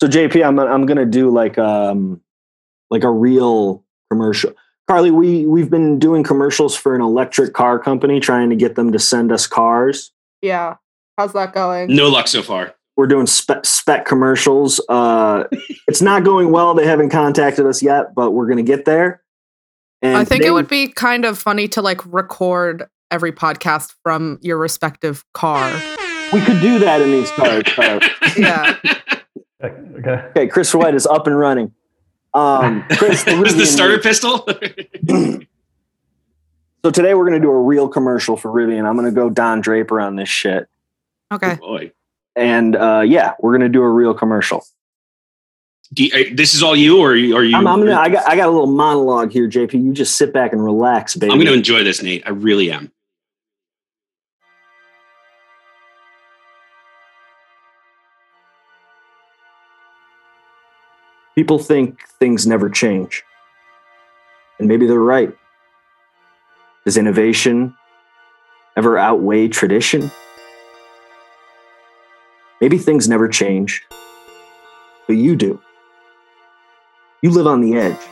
So JP, I'm I'm gonna do like um like a real commercial. Carly, we we've been doing commercials for an electric car company, trying to get them to send us cars. Yeah. How's that going? No luck so far. We're doing spec, spec commercials. Uh, it's not going well. They haven't contacted us yet, but we're gonna get there. And I think today- it would be kind of funny to like record every podcast from your respective car. We could do that in these cars. Yeah. Okay. okay, Chris White is up and running. Um, Chris, the the Rivian- starter pistol? So today we're going to do a real commercial for Rivian. I'm going to go Don Draper on this shit. Okay. Boy. And uh, yeah, we're going to do a real commercial. Do you, uh, this is all you, or are you? Are you I'm, I'm gonna, I got, I got a little monologue here, JP. You just sit back and relax, baby. I'm going to enjoy this, Nate. I really am. People think things never change. And maybe they're right. Does innovation ever outweigh tradition? Maybe things never change, but you do. You live on the edge.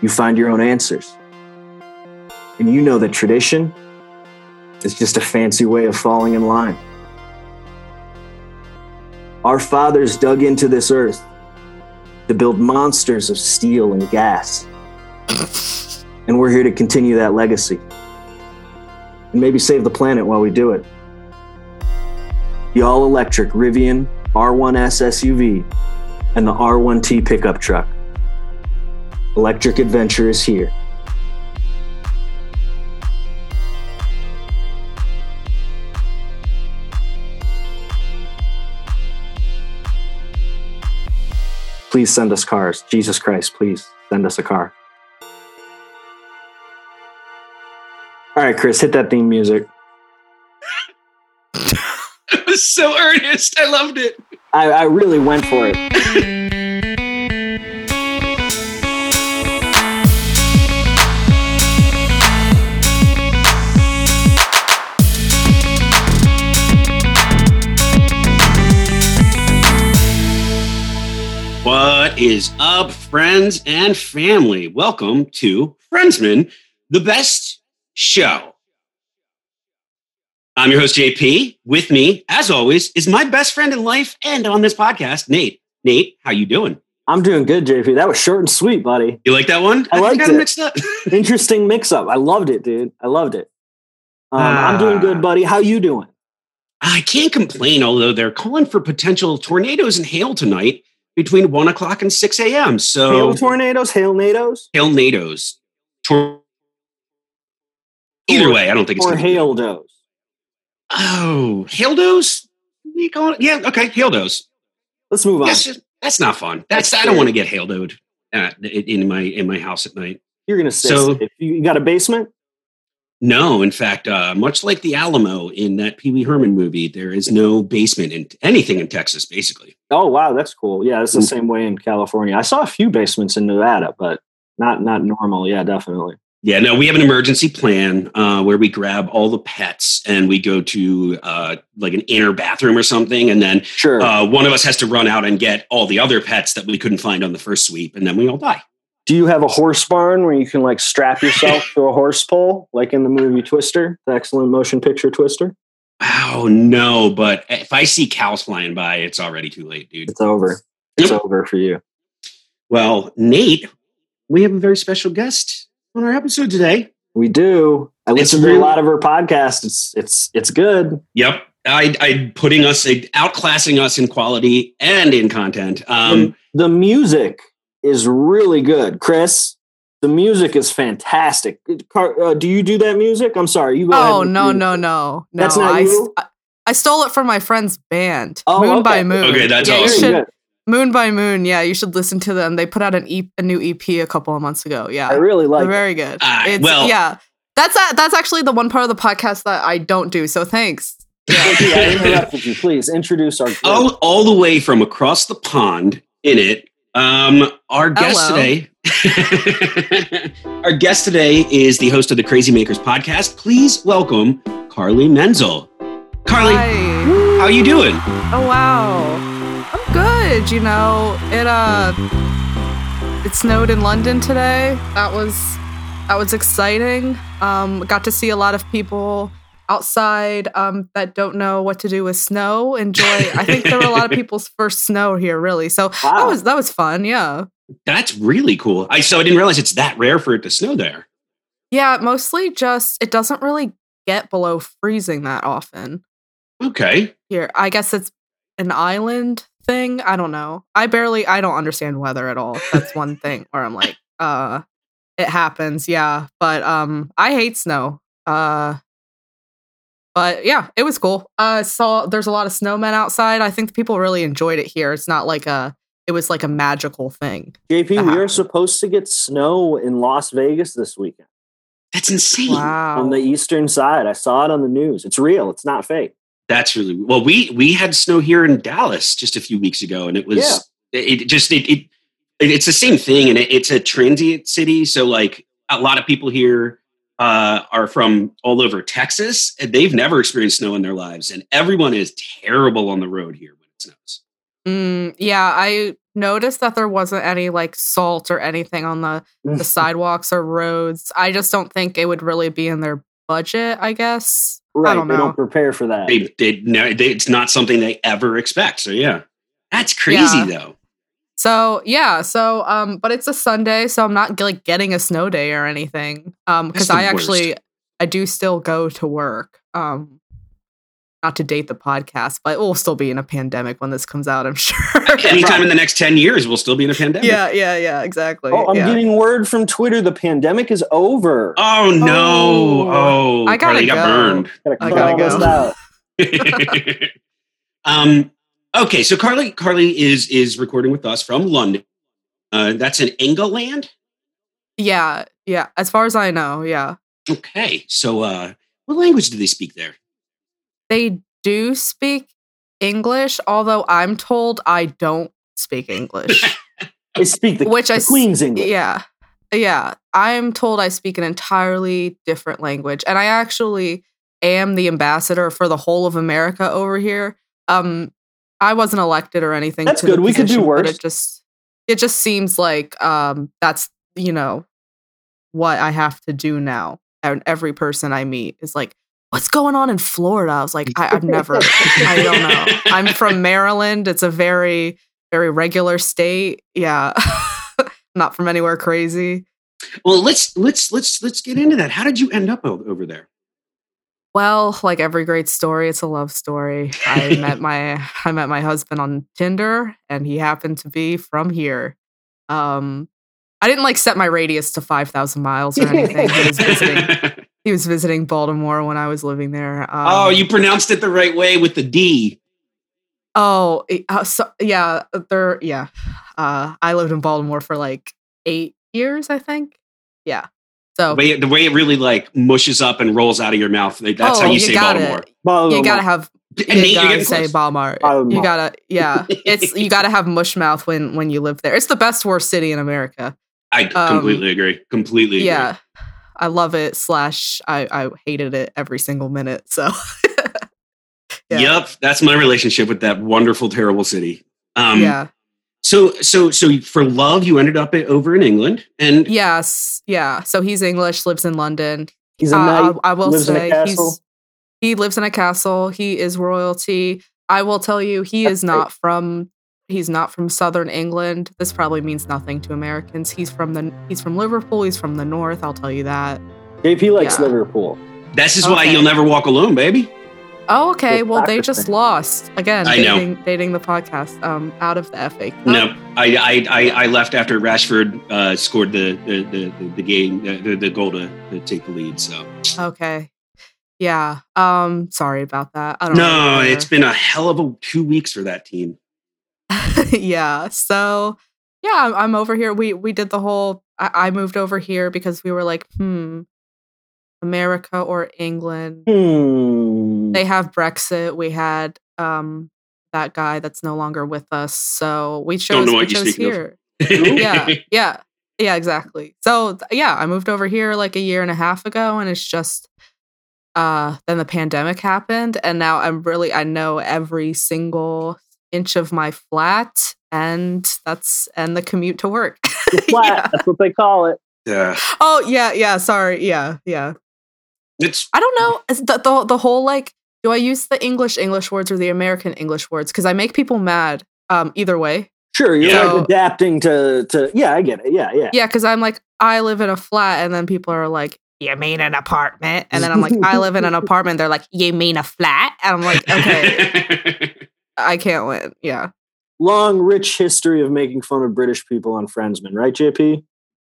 You find your own answers. And you know that tradition is just a fancy way of falling in line. Our fathers dug into this earth to build monsters of steel and gas. and we're here to continue that legacy. And maybe save the planet while we do it. The all electric Rivian R1S SUV and the R1T pickup truck. Electric adventure is here. Please send us cars. Jesus Christ, please send us a car. All right, Chris, hit that theme music. It was so earnest. I loved it. I, I really went for it. What is up, friends and family? Welcome to Friendsman, the best show. I'm your host, JP. With me, as always, is my best friend in life and on this podcast, Nate. Nate, how you doing? I'm doing good, JP. That was short and sweet, buddy. You like that one? I liked got it. mixed up. Interesting mix up. I loved it, dude. I loved it. Um, I'm doing good, buddy. How you doing? I can't complain, although they're calling for potential tornadoes and hail tonight between one o'clock and six a.m. So Hail tornadoes, hail nados, hail nados. Tor- Either way, I don't think it's or hail dos. Oh, hail dos? You call it? Yeah, okay, hail dos. Let's move on. That's, that's not fun. That's, That's I don't want to get hailed uh, in my in my house at night. You're gonna say So- if you got a basement. No, in fact, uh, much like the Alamo in that Pee Wee Herman movie, there is no basement in anything in Texas, basically. Oh wow, that's cool. Yeah, it's the Mm. same way in California. I saw a few basements in Nevada, but not not normal. Yeah, definitely. Yeah, no, we have an emergency plan uh, where we grab all the pets and we go to uh, like an inner bathroom or something, and then Sure. uh, one of us has to run out and get all the other pets that we couldn't find on the first sweep, and then we all die. Do you have a horse barn where you can like strap yourself to a horse pole, like in the movie Twister, the excellent motion picture Twister? Oh no! But if I see cows flying by, it's already too late, dude. It's over. It's Yep. over for you. Well, Nate, we have a very special guest on our episode today. We do. I It's listen to a lot of her podcasts. It's it's it's good. Yep, I, I putting us outclassing us in quality and in content. Um, the, the music is really good, Chris. The music is fantastic. Uh, do you do that music? I'm sorry. You go Oh with no, no, no, no! That's not I, you? I, I stole it from my friend's band, Oh, Moon okay. by Moon. Okay, that's yeah, you awesome. should- Moon by Moon. Yeah, you should listen to them. They put out an e- a new EP a couple of months ago. Yeah, I really like. they're it. very good. It's, well- yeah, that's a, that's actually the one part of the podcast that I don't do. So thanks. Thank you. I interrupted you. Please introduce our. group. all, all the way from across the pond in it. Um, our guest Hello. today, our guest today is the host of the Crazy Makers podcast. Please welcome Carly Menzel. Carly, Hi. how you doing? Oh wow, I'm good. good. You know, it uh, it snowed in London today. That was that was exciting. Um, got to see a lot of people outside um, that don't know what to do with snow enjoy. I think there were a lot of people's first snow here, really. So that was that was fun. Yeah, That's really cool. I so I didn't realize it's that rare for it to snow there. yeah. Mostly just it doesn't really get below freezing that often Okay. here. I guess it's an island thing. I don't know. I barely. I don't understand weather at all. That's one thing where I'm like, uh, it happens. Yeah, but um, I hate snow. Uh. But yeah, it was cool. I saw there's a lot of snowmen outside. I think people really enjoyed it here. It's not like a it was like a magical thing. JP, we are supposed to get snow in Las Vegas this weekend That's insane. Wow. on the eastern side. I saw it on the news. It's real. It's not fake. That's really well. We we had snow here in Dallas just a few weeks ago, and it was Yeah. it, it just it, it it's the same thing, and it, it's a transient city. So like a lot of people here uh, are from all over Texas, and they've never experienced snow in their lives, and everyone is terrible on the road here when it snows. Mm, yeah, I noticed that there wasn't any like salt or anything on the, the sidewalks or roads. I just don't think it would really be in their budget, I guess. right. don't They know. don't prepare for that. They they, no, they it's not something they ever expect. So yeah, that's crazy Yeah. though. So yeah, so um, but it's a Sunday, so I'm not like getting a snow day or anything. Um, because That's the I actually worst. I do still go to work. Um, not to date the podcast, but we'll still be in a pandemic when this comes out. I'm sure. Anytime in the next ten years, we'll still be in a pandemic. yeah, yeah, yeah, exactly. oh, I'm yeah. getting word from Twitter. The pandemic is over. Oh no! Oh, Oh, I gotta Carly got go. burned. Gotta I gotta go. out. um, okay, so Carly Carly is is recording with us from London. Uh, that's in England. Yeah, yeah. As far as I know, yeah. Okay, so uh, what language do they speak there? They do speak English, although I'm told I don't speak English. They speak the, Which I the s- Queen's English. yeah. Yeah. I'm told I speak an entirely different language. And I actually am the ambassador for the whole of America over here. Um I wasn't elected or anything. That's good. We could do worse. It just it just seems like um that's you know what I have to do now. And every person I meet is like, what's going on in Florida? I was like, I, I've never I don't know. I'm from Maryland. It's a very, very regular state. Yeah. Not from anywhere crazy. Well, let's let's let's let's get into that. How did you end up over there? Well, like every great story, it's a love story. I met my I met my husband on Tinder and he happened to be from here. Um I didn't like set my radius to 5,000 miles or anything. He was visiting he was visiting Baltimore when I was living there. Um, oh, you pronounced it the right way with the D. Oh, uh, so, yeah, there. Yeah, uh, I lived in Baltimore for like eight years, I think. Yeah. So The way, the way it really like mushes up and rolls out of your mouth. like, That's oh, how you, say gotta, Baltimore. Baltimore. You gotta have. And You Nate, you're gotta say close. Baltimore. Baltimore. You gotta. Yeah. It's you gotta have mush mouth when when you live there. It's the best worst city in America. I um, completely agree. Completely. Agree. Yeah. I love it. Slash, I I hated it every single minute. So. yeah. Yep, that's my relationship with that wonderful, terrible city. Um, yeah. So, so, so for love, you ended up over in England, and Yes. Yeah. So he's English, lives in London. He's a Uh, knight. I, I will lives in a say castle. he's he lives in a castle. He is royalty. I will tell you, he That's is not from he's not from southern England. This probably means nothing to Americans. He's from the he's from Liverpool. He's from the north. I'll tell you that. JP likes Yeah. Liverpool. this is why Okay. you'll never walk alone, baby. Oh, okay. Good Well, they just lost again. I know. dating, dating the podcast um out of the FA. Cup. No, I, I, I, I left after Rashford uh, scored the the, the, the, the game, the, the, the goal to, to take the lead. So Okay. Yeah. Um. Sorry about that. I don't. no, really it's been a hell of a two weeks for that team. yeah. So yeah, I'm, I'm over here. We we did the whole. I, I moved over here because we were like, hmm, America or England. Hmm. They have Brexit. We had um that guy that's no longer with us. So we chose. know we you're chose here. yeah, yeah, yeah, exactly. So yeah, I moved over here like a year and a half ago, and it's just uh then the pandemic happened, and now I'm really I know every single inch of my flat. and that's and the commute to work. The flat, Yeah. that's what they call it. Yeah. Oh yeah, yeah. Sorry, yeah, yeah. It's I don't know is the, the the whole like. Do I use the English English words or the American English words? Because I make people mad. Um, either way. Sure, you're Yeah. like adapting to to yeah, I get it. Yeah, yeah. Yeah, because I'm like, I live in a flat, and then people are like, you mean an apartment? And then I'm like, I live in an apartment. They're like, you mean a flat? And I'm like, okay, I can't win. Yeah. Long, rich history of making fun of British people on Friendsman, right, JP?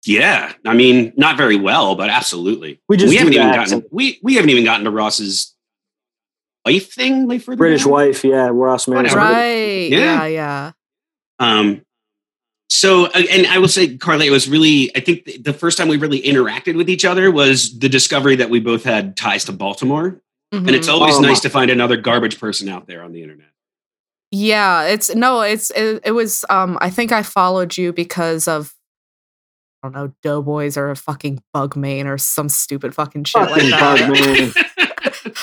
yeah. I mean, not very well, but absolutely. We just we haven't even gotten we we haven't even gotten to Ross's wife thing. Like for the British wife, yeah, Ross married. Whatever. Right. Yeah. Yeah. Yeah. Um, so, and I will say, Carly, it was really, I think the- the first time we really interacted with each other was the discovery that we both had ties to Baltimore. And it's Mhm. always Oh, nice my- to find another garbage person out there on the internet. yeah. It's no, it's, it, it was, um, I think I followed you because of, I don't know, Doughboys or a fucking bug main or some stupid fucking shit Fucking like bug that.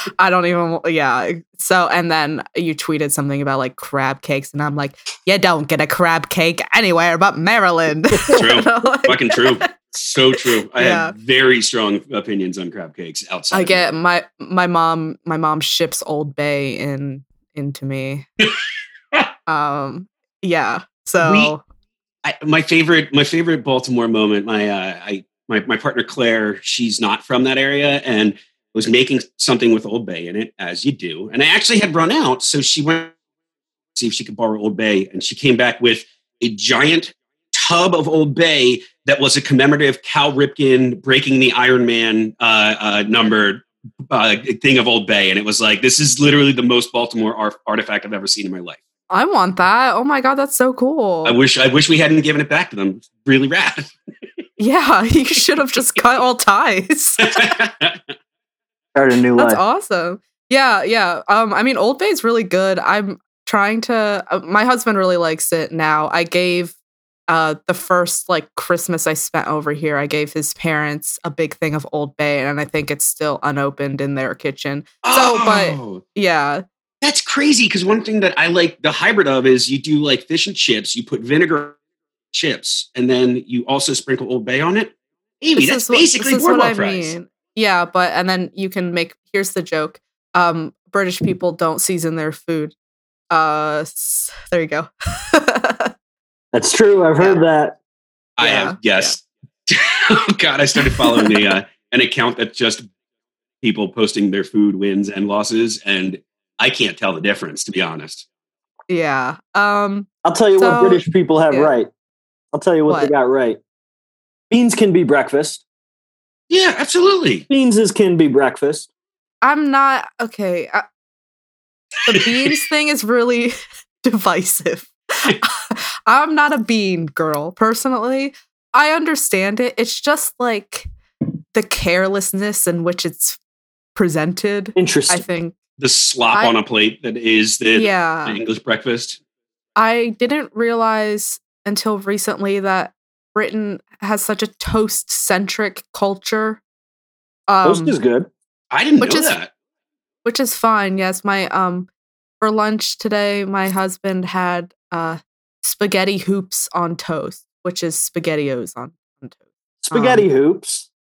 I don't even, yeah. So, and then you tweeted something about like crab cakes, and I'm like, you don't get a crab cake anywhere but Maryland. True. Like- Fucking true. So true. I Yeah. have very strong opinions on crab cakes outside. I get my my mom my mom ships Old Bay in into me. um yeah. So I, my favorite, my favorite Baltimore moment. My, uh, I, my, my partner Claire, she's not from that area, and was making something with Old Bay in it, as you do. And I actually had run out, so she went to see if she could borrow Old Bay, and she came back with a giant tub of Old Bay that was a commemorative Cal Ripken breaking the Iron Man uh, uh, number uh, thing of Old Bay, and it was like this is literally the most Baltimore ar- artifact I've ever seen in my life. I want that. Oh my god, that's so cool. I wish I wish we hadn't given it back to them. Really rad. yeah, you should have just cut all ties. Start a new That's life. awesome. Yeah, yeah. Um, I mean, Old Bay is really good. I'm trying to. Uh, my husband really likes it now. I gave uh the first like Christmas I spent over here. I gave his parents a big thing of Old Bay, and I think it's still unopened in their kitchen. So, but Oh, yeah, that's crazy because one thing that I like the hybrid of is you do like fish and chips, you put vinegar chips, and then you also sprinkle Old Bay on it. Amy, this that's is what, basically this is what boardwalk I fries. mean. Yeah, but and then you can make. Here's the joke. Um, British people don't season their food. Uh, there you go. That's true. I've heard that. I Yeah, have yes. oh God, I started following a uh, an account that's just people posting their food wins and losses, and I can't tell the difference to be honest. yeah. Um. I'll tell you So- what British people have yeah. right. I'll tell you what, they got right. Beans can be breakfast. Yeah, absolutely. Beans is can be breakfast. I'm not okay. I, the beans thing is really divisive. I'm not a bean girl personally. I understand it. It's just like the carelessness in which it's presented. Interesting. I think. The slop I- on a plate that is the, Yeah. the English breakfast. I didn't realize until recently that Britain has such a toast centric culture. Um, Toast is good. I didn't Which know is- that. which is fine. Yes, my um for lunch today, my husband had uh spaghetti hoops on toast, which is spaghettios on, on toast. Spaghetti Um, hoops.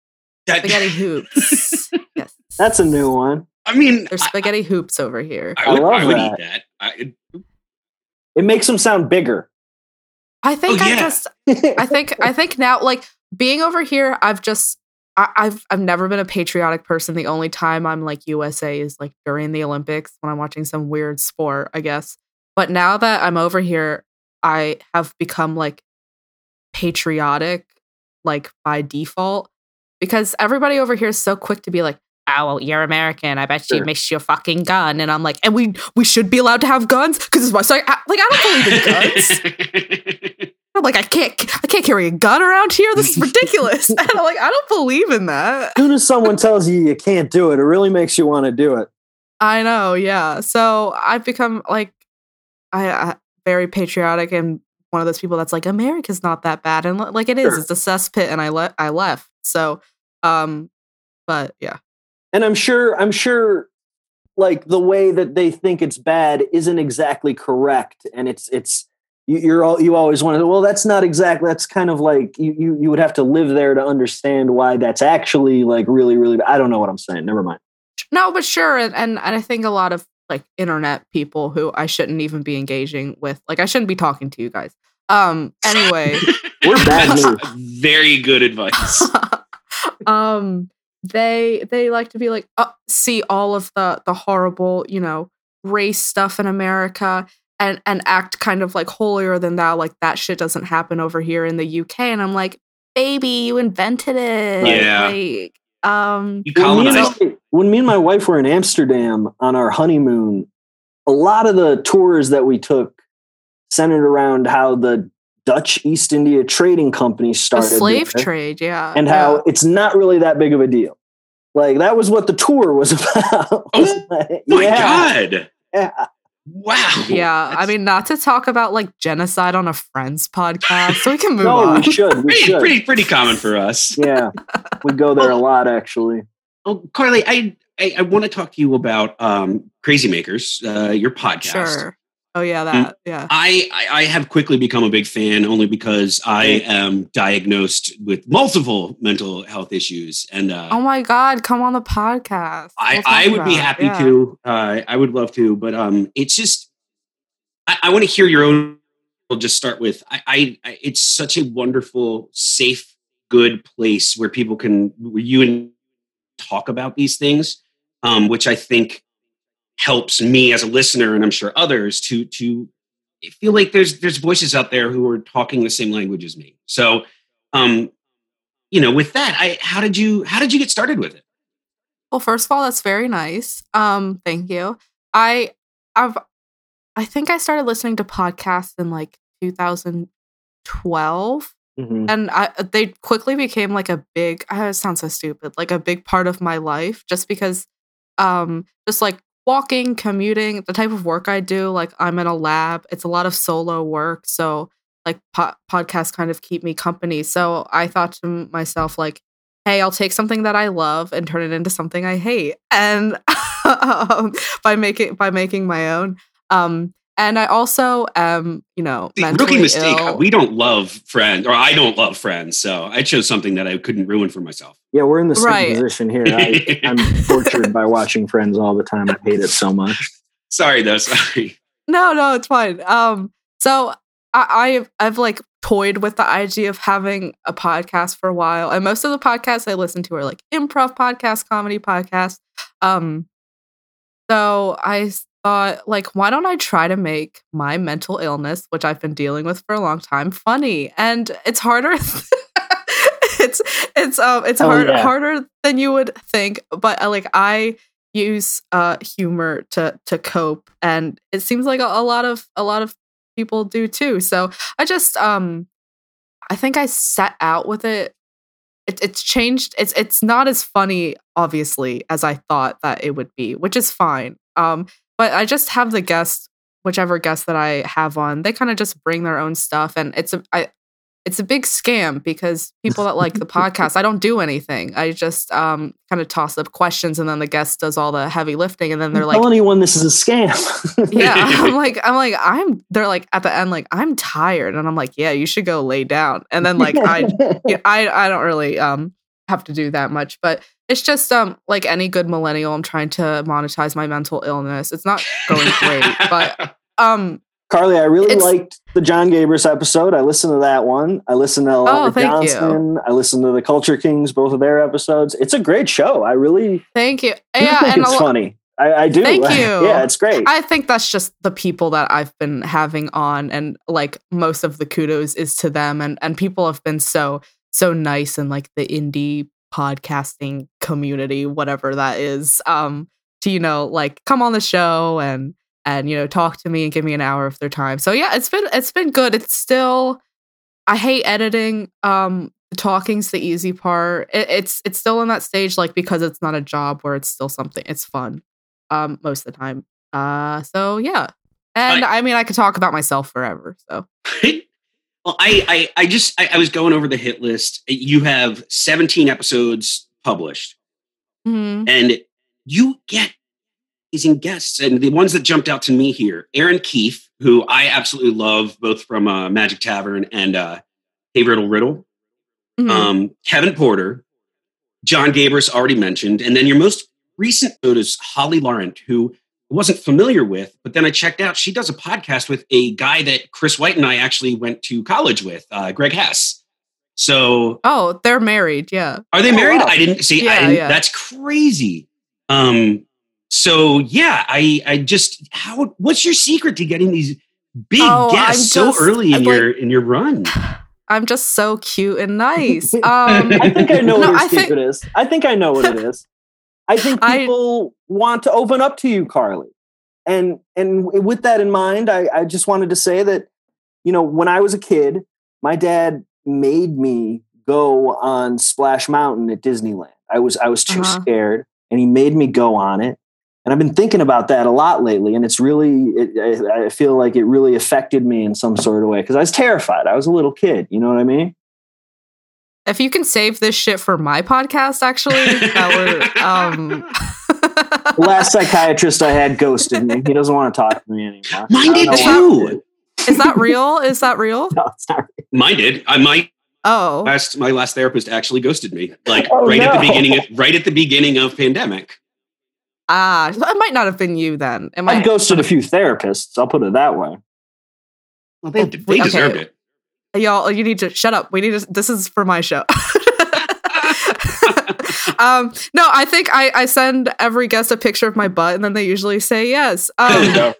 Spaghetti hoops. yes, That's a new one. I mean, There's I, spaghetti hoops over here. I would, I love I would that. eat that. I, It makes them sound bigger. I think Oh, I yeah. just I think I think now like being over here, I've just I, I've I've never been a patriotic person. The only time I'm like USA is like during the Olympics when I'm watching some weird sport, I guess. But now that I'm over here, I have become like patriotic, like by default, because everybody over here is so quick to be like, "Oh, well, you're American. I bet you missed your fucking gun." And I'm like, "And we we should be allowed to have guns because it's my I, like I don't believe in guns." I'm like, I can't, I can't carry a gun around here. This is ridiculous. and I'm like, I don't believe in that. As soon as someone tells you you can't do it, it really makes you want to do it. I know, yeah. So I've become like, I, I very patriotic and one of those people that's like, America's not that bad, and like it is. Sure. It's a cesspit, and I let, I left. So, um, but yeah, And I'm sure, I'm sure, like the way that they think it's bad isn't exactly correct, and it's it's you, you're all you always want to. Well, that's not exactly. That's kind of like you, you you would have to live there to understand why that's actually like really really. I don't know what I'm saying. Never mind. No, but sure, and, and and I think a lot of like internet people who I shouldn't even be engaging with, like I shouldn't be talking to you guys. Um. Anyway, We're bad news. very good advice. um. They they like to be like uh, see all of the the horrible you know race stuff in America and and act kind of like holier than thou like that shit doesn't happen over here in the UK and I'm like baby you invented it Yeah. like um You When me, and my, when me and my wife were in Amsterdam on our honeymoon, a lot of the tours that we took centered around how the Dutch East India Trading Company the started slave there, trade yeah and how it's not really that big of a deal. Like that was what the tour was about. Oh, My yeah, God. yeah. Wow. yeah I mean not to talk about like genocide on a friend's podcast so we can move No, on we should. We Pretty, should. pretty, pretty common for us. Yeah, we go there a lot actually. Oh, Carly, I I, I want to talk to you about um, Crazy Makers, uh, your podcast. sure oh yeah that yeah I, I I have quickly become a big fan only because I am diagnosed with multiple mental health issues, and uh, oh my god come on the podcast I, We'll I would be happy Yeah. to. Uh, I would love to, but um, it's just I, I want to hear your own. I'll just start with I, I, I. It's such a wonderful, safe, good place where people can where you and talk about these things, um, which I think helps me as a listener, and I'm sure others to to feel like there's there's voices out there who are talking the same language as me. So, um, you know, with that, I how did you how did you get started with it? Well, first of all, that's very nice. Um, thank you. I I've I think I started listening to podcasts in like 2012 Mhm. and I they quickly became like a big I it sounds so stupid, like a big part of my life just because um just like walking, commuting, the type of work I do, like I'm in a lab, it's a lot of solo work, so like po- podcasts kind of keep me company. So I thought to myself like hey, I'll take something that I love and turn it into something I hate. And um, by making by making my own um and I also am, you know, mentally rookie mistake. ill. We don't love friends, or I don't love friends. So I chose something that I couldn't ruin for myself. Yeah, we're in the same Right. position here. I, I'm tortured by watching Friends all the time. I hate it so much. Sorry, though. Sorry. No, no, it's fine. Um, so I, I've I've like toyed with the idea of having a podcast for a while, and most of the podcasts I listen to are like improv podcasts, comedy podcasts. Um, so I s- thought, like, why don't I try to make my mental illness, which I've been dealing with for a long time, funny? And it's harder. it's it's um it's Oh, hard yeah. harder than you would think, but uh, like I use uh humor to to cope and it seems like a, a lot of a lot of people do too so i just um i think i set out with it. it it's changed it's it's not as funny obviously as i thought that it would be which is fine um but i just have the guests whichever guest that i have on they kind of just bring their own stuff and it's a i it's a big scam because people that like the podcast, I don't do anything. I just um, kind of toss up questions, and then the guest does all the heavy lifting, and then they're like, Tell anyone this is a scam. "Yeah." I'm like, I'm like, I'm. They're like at the end, like, I'm tired, and I'm like, "Yeah, you should go lay down." And then like I, I, I don't really um have to do that much, but it's just um like any good millennial, I'm trying to monetize my mental illness. It's not going great, but um Carly, I really liked the John Gabrus episode. I listened to that one. I listened to Oliver Oh, thank you. I listened to the Culture Kings, both of their episodes. It's a great show. I really thank you. Yeah, think and it's lo- funny. I, I do. Thank you. yeah, it's great. I think that's just the people that I've been having on, and like most of the kudos is to them, and and people have been so so nice and like the indie podcasting community, whatever that is, um, to you know like come on the show and and you know talk to me and give me an hour of their time. So yeah, it's been it's been good. It's still I hate editing. Um, talking's the easy part. It, it's it's still in that stage like because it's not a job where it's still something. It's fun um most of the time. Uh so yeah. And I, mean I could talk about myself forever. So well, I, I, I just, I, I was going over the hit list. You have 17 episodes published, Mhm. and you get amazing guests. And the ones that jumped out to me here Erin Keif, who I absolutely love, both from uh, Magic Tavern and uh, Hey Riddle Riddle. Mhm. Um, Kevin Porter, John Gabrus already mentioned, and then your most recent note is Holly Laurent, who wasn't familiar with, but then I checked out. She does a podcast with a guy that Chris White and I actually went to college with, uh, Greg Hess. So oh, they're married. Yeah. are they Oh, married? wow. I didn't see. Yeah, I didn't, yeah. That's crazy. Um. So yeah, I I just how what's your secret to getting these big Oh, guests I'm so just- early in I'm your in your run? I'm just so cute and nice. Um, I think I know No, what your I think- secret is. I think I know what it is. I think I- people want to open up to you, Carly. And and with that in mind, I, I just wanted to say that, you know, when I was a kid, my dad made me go on Splash Mountain at Disneyland. I was I was too Uh-huh. scared, and he made me go on it. And I've been thinking about that a lot lately, and it's really it, I, I feel like it really affected me in some sort of way because I was terrified. I was a little kid. You know what I mean? If you can save this shit for my podcast, actually, that would. Um, last psychiatrist I had ghosted me. He doesn't want to talk to me anymore. Mine I don't did know why too. he did. is that real? Is that real? No, it's. Mine did. I might. Oh, last my last therapist actually ghosted me, like Oh, right at the beginning of right at the beginning of pandemic. ah, it might not have been you then. It I might. ghosted a few therapists. I'll put it that way. Well, they, Oh, they okay. deserved it. Y'all, you need to shut up. We need to. This is for my show. um, no, I think I, I send every guest a picture of my butt, and then they usually say yes. There you Um, go.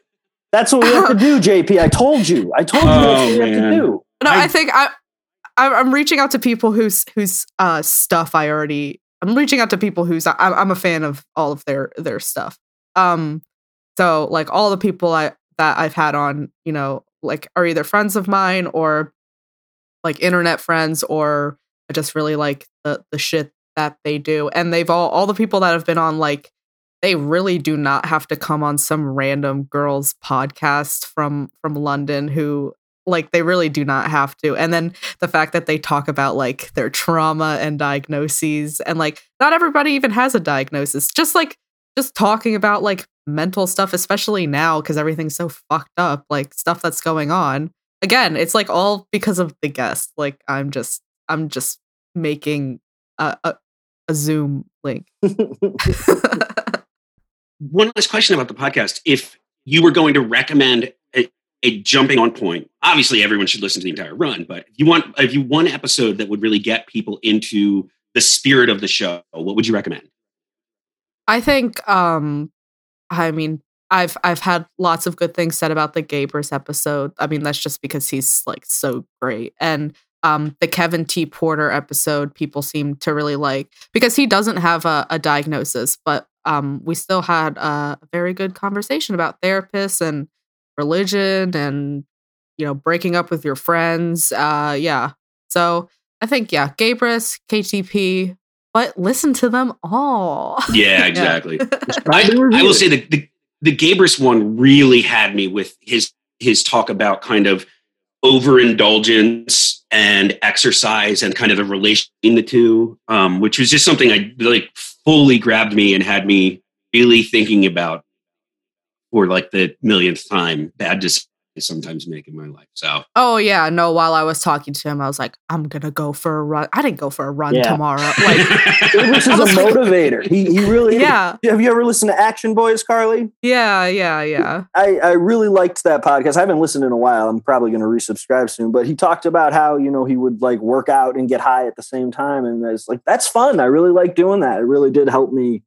That's what we have to do, JP. I told you. I told you that's Oh, what we have to do. no, I, I- think I, I'm I'm reaching out to people whose whose uh stuff I already. I'm reaching out to people whose I'm, I'm a fan of all of their their stuff. Um, so like all the people I that I've had on, you know, like are either friends of mine or like internet friends or I just really like the the shit that they do. And they've all all the people that have been on like they really do not have to come on some random girls podcast from from London who like they really do not have to. And then the fact that they talk about like their trauma and diagnoses and like not everybody even has a diagnosis. Just like just talking about like mental stuff especially now cuz everything's so fucked up, like stuff that's going on. Again, it's like all because of the guest. Like I'm just I'm just making a a, a Zoom link. One last question about the podcast: If you were going to recommend a, a jumping on point, obviously everyone should listen to the entire run. But if you want, if you one episode that would really get people into the spirit of the show, what would you recommend? I think um I mean I've I've had lots of good things said about the Gabrus episode. I mean that's just because he's like so great. And um the Kevin T. Porter episode people seem to really like because he doesn't have a, a diagnosis, but um we still had a very good conversation about therapists and religion and you know breaking up with your friends. Uh yeah. So I think yeah, Gabrus, KTP, but listen to them all. Yeah, exactly. I, I will say the, the the Gabrus one really had me with his his talk about kind of overindulgence and exercise and kind of the relation the two, um, which was just something I like fully grabbed me and had me really thinking about for like the millionth time. Bad decisions I sometimes make in my life. So Oh yeah, no. While I was talking to him, I was like, "I'm gonna go for a run." I didn't go for a run Yeah. tomorrow. Like, Gabrus is a was like- motivator. He, he really is. yeah, Have you ever listened to Action Boys, Carly? yeah, yeah, yeah. I, I really liked that podcast. I haven't listened in a while. I'm probably going to resubscribe soon. But he talked about how you know he would like work out and get high at the same time, and it's like that's fun. I really like doing that. It really did help me,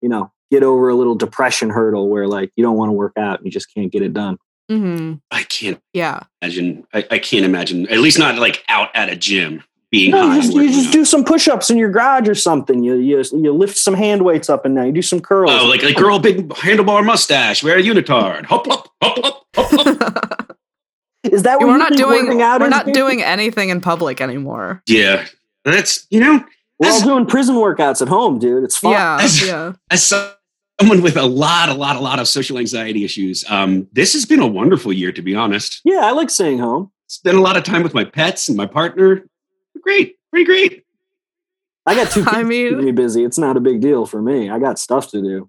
you know, get over a little depression hurdle where like you don't want to work out and you just can't get it done. Hmm I can't Yeah. imagine. I, I can't imagine. At least not like out at a gym being No, high. you just, you just do some push-ups in your garage or something. You you you lift some hand weights up and down. You do some curls. Oh, like like girl, big handlebar mustache, wear a unitard, hop up, hop up, hop is that what we're not doing. out We're not dude? doing anything in public anymore. Yeah, that's you know, We're all doing prison workouts at home, dude. It's fun. Yeah, As- yeah. as someone with a lot, a lot, a lot of social anxiety issues, um, this has been a wonderful year, to be honest. Yeah, I like staying home. Spent a lot of time with my pets and my partner. Great, pretty great. I got two kids I to keep mean- me busy. It's not a big deal for me. I got stuff to do.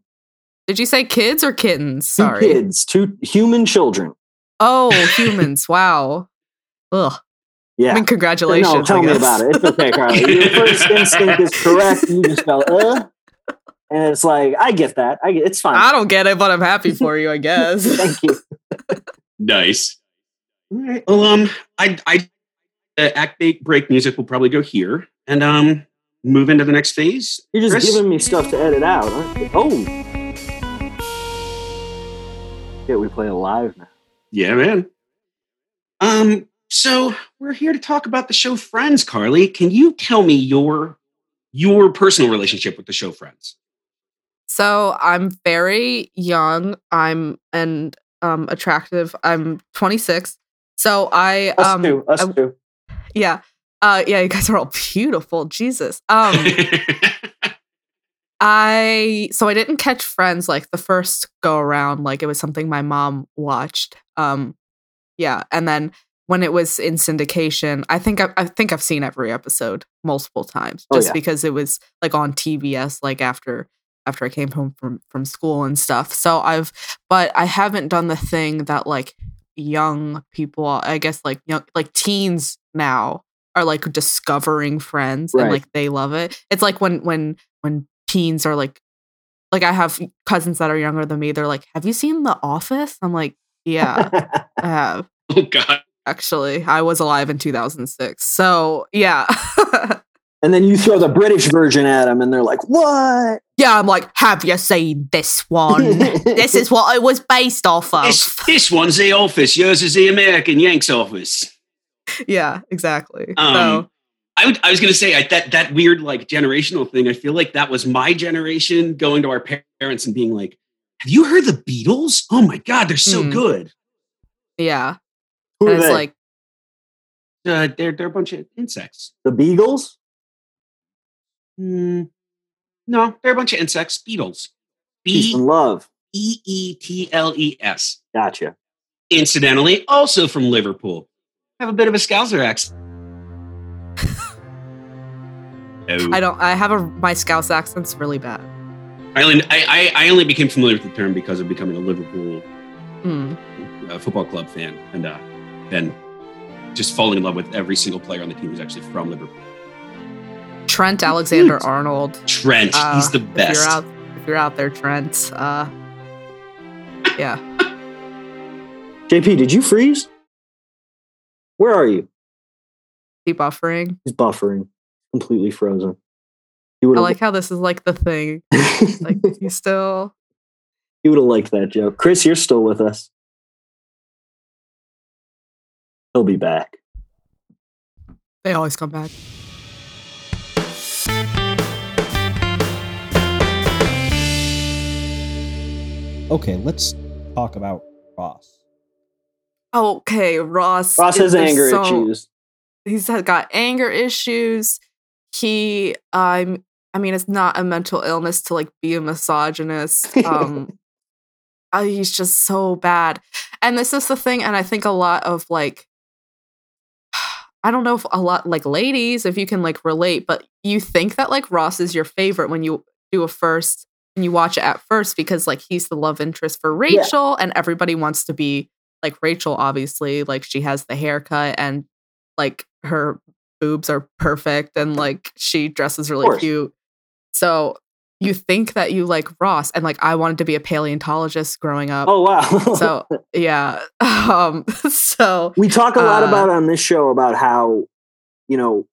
Did you say kids or kittens? Two Sorry. kids, two human children. Oh, humans! wow. Ugh. Yeah. I mean, congratulations. No, tell I me guess. about it. It's okay, Carly. Your first instinct is correct. You just go, uh. And it's like, I get that. I get it's fine. I don't get it, but I'm happy for you. I guess. Thank you. Nice. All right. Well, um, I, I, the act break break music will probably go here, and um, move into the next phase. You're just Chris? giving me stuff to edit out. Aren't you? Oh. Yeah, we play it live now. Yeah, man. Um, so we're here to talk about the show Friends, Carly. Can you tell me your your personal relationship with the show Friends? So I'm very young. I'm and um attractive. I'm 26. So I Us um too. Us I- too. yeah. Uh yeah, you guys are all beautiful. Jesus. Um I so I didn't catch Friends like the first go around like it was something my mom watched. Um yeah, and then when it was in syndication, I think I, I think I've seen every episode multiple times Oh, just yeah. because it was like on TBS like after after I came home from from school and stuff. So I've but I haven't done the thing that like young people, I guess like young like teens now are like discovering friends and like they love it. It's like when when when teens are like like I have cousins that are younger than me, they're like, Have you seen The Office? I'm like, Yeah, I have. oh God. Actually, I was alive in 2006. So, yeah. and then you throw the British version at them, and they're like, "What?" yeah, I'm like, Have you seen this one? this is what it was based off of. This, this one's the office. Yours is the American Yanks office. yeah, exactly. Um, so, I, would, I was going to say I, that that weird like generational thing. I feel like that was my generation going to our parents and being like, "Have you heard the Beatles? Oh my God, they're so Hmm. good." yeah. Who And are it's they? like, Uh, they're they're a bunch of insects. the Beagles. Hmm. no, they're a bunch of insects. Beetles. Peace and love. E E T L E S. Gotcha. Incidentally, also from Liverpool. Have a bit of a Scouser accent. oh. I don't, I have a, my Scouse accent's really bad. I only, I, I I only became familiar with the term because of becoming a Liverpool Hmm. uh, football club fan, and uh, then just falling in love with every single player on the team who's actually from Liverpool. Trent Alexander Arnold. Trent, Uh, he's the If best. you're out, if you're out there, Trent. Uh, yeah. JP, did you freeze? Where are you? Keep buffering. He's buffering. Completely frozen. You I like how this is like the thing. Like you still. you would have liked that joke. Chris, you're still with us. He'll be back. They always come back. Okay, let's talk about Ross. Okay, Ross. Ross is- has there's anger so- issues. He's had- got anger issues. He, um, I mean, it's not a mental illness to like be a misogynist. Um, uh, he's just so bad. And this is the thing, and I think a lot of like, I don't know if a lot like ladies, if you can like relate, but you think that like Ross is your favorite when you do a first and you watch it at first because like he's the love interest for Rachel, and everybody wants to be like Rachel, obviously. Like she has the haircut and like her boobs are perfect and like she dresses really cute. So you think that you like Ross and like I wanted to be a paleontologist growing up. Oh wow. So yeah. Um so we talk a lot uh, about on this show about how, you know,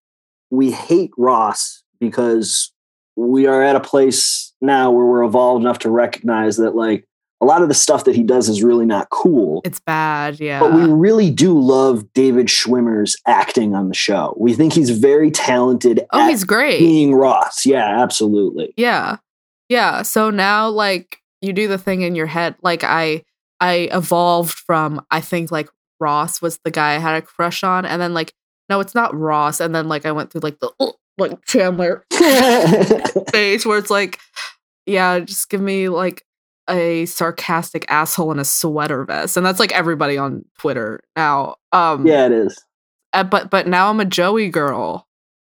we hate Ross because we are at a place now where we're evolved enough to recognize that like a lot of the stuff that he does is really not cool. it's bad, yeah. But we really do love David Schwimmer's acting on the show. We think he's very talented oh, at he's great. being Ross. Yeah, absolutely. Yeah. Yeah. So now like you do the thing in your head. Like I I evolved from I think like Ross was the guy I had a crush on. And then like, no, it's not Ross. And then like I went through like the like Chandler phase where it's like, yeah, just give me like a sarcastic asshole in a sweater vest. And that's like everybody on Twitter now. Um yeah, it is. uh, but but now I'm a Joey girl.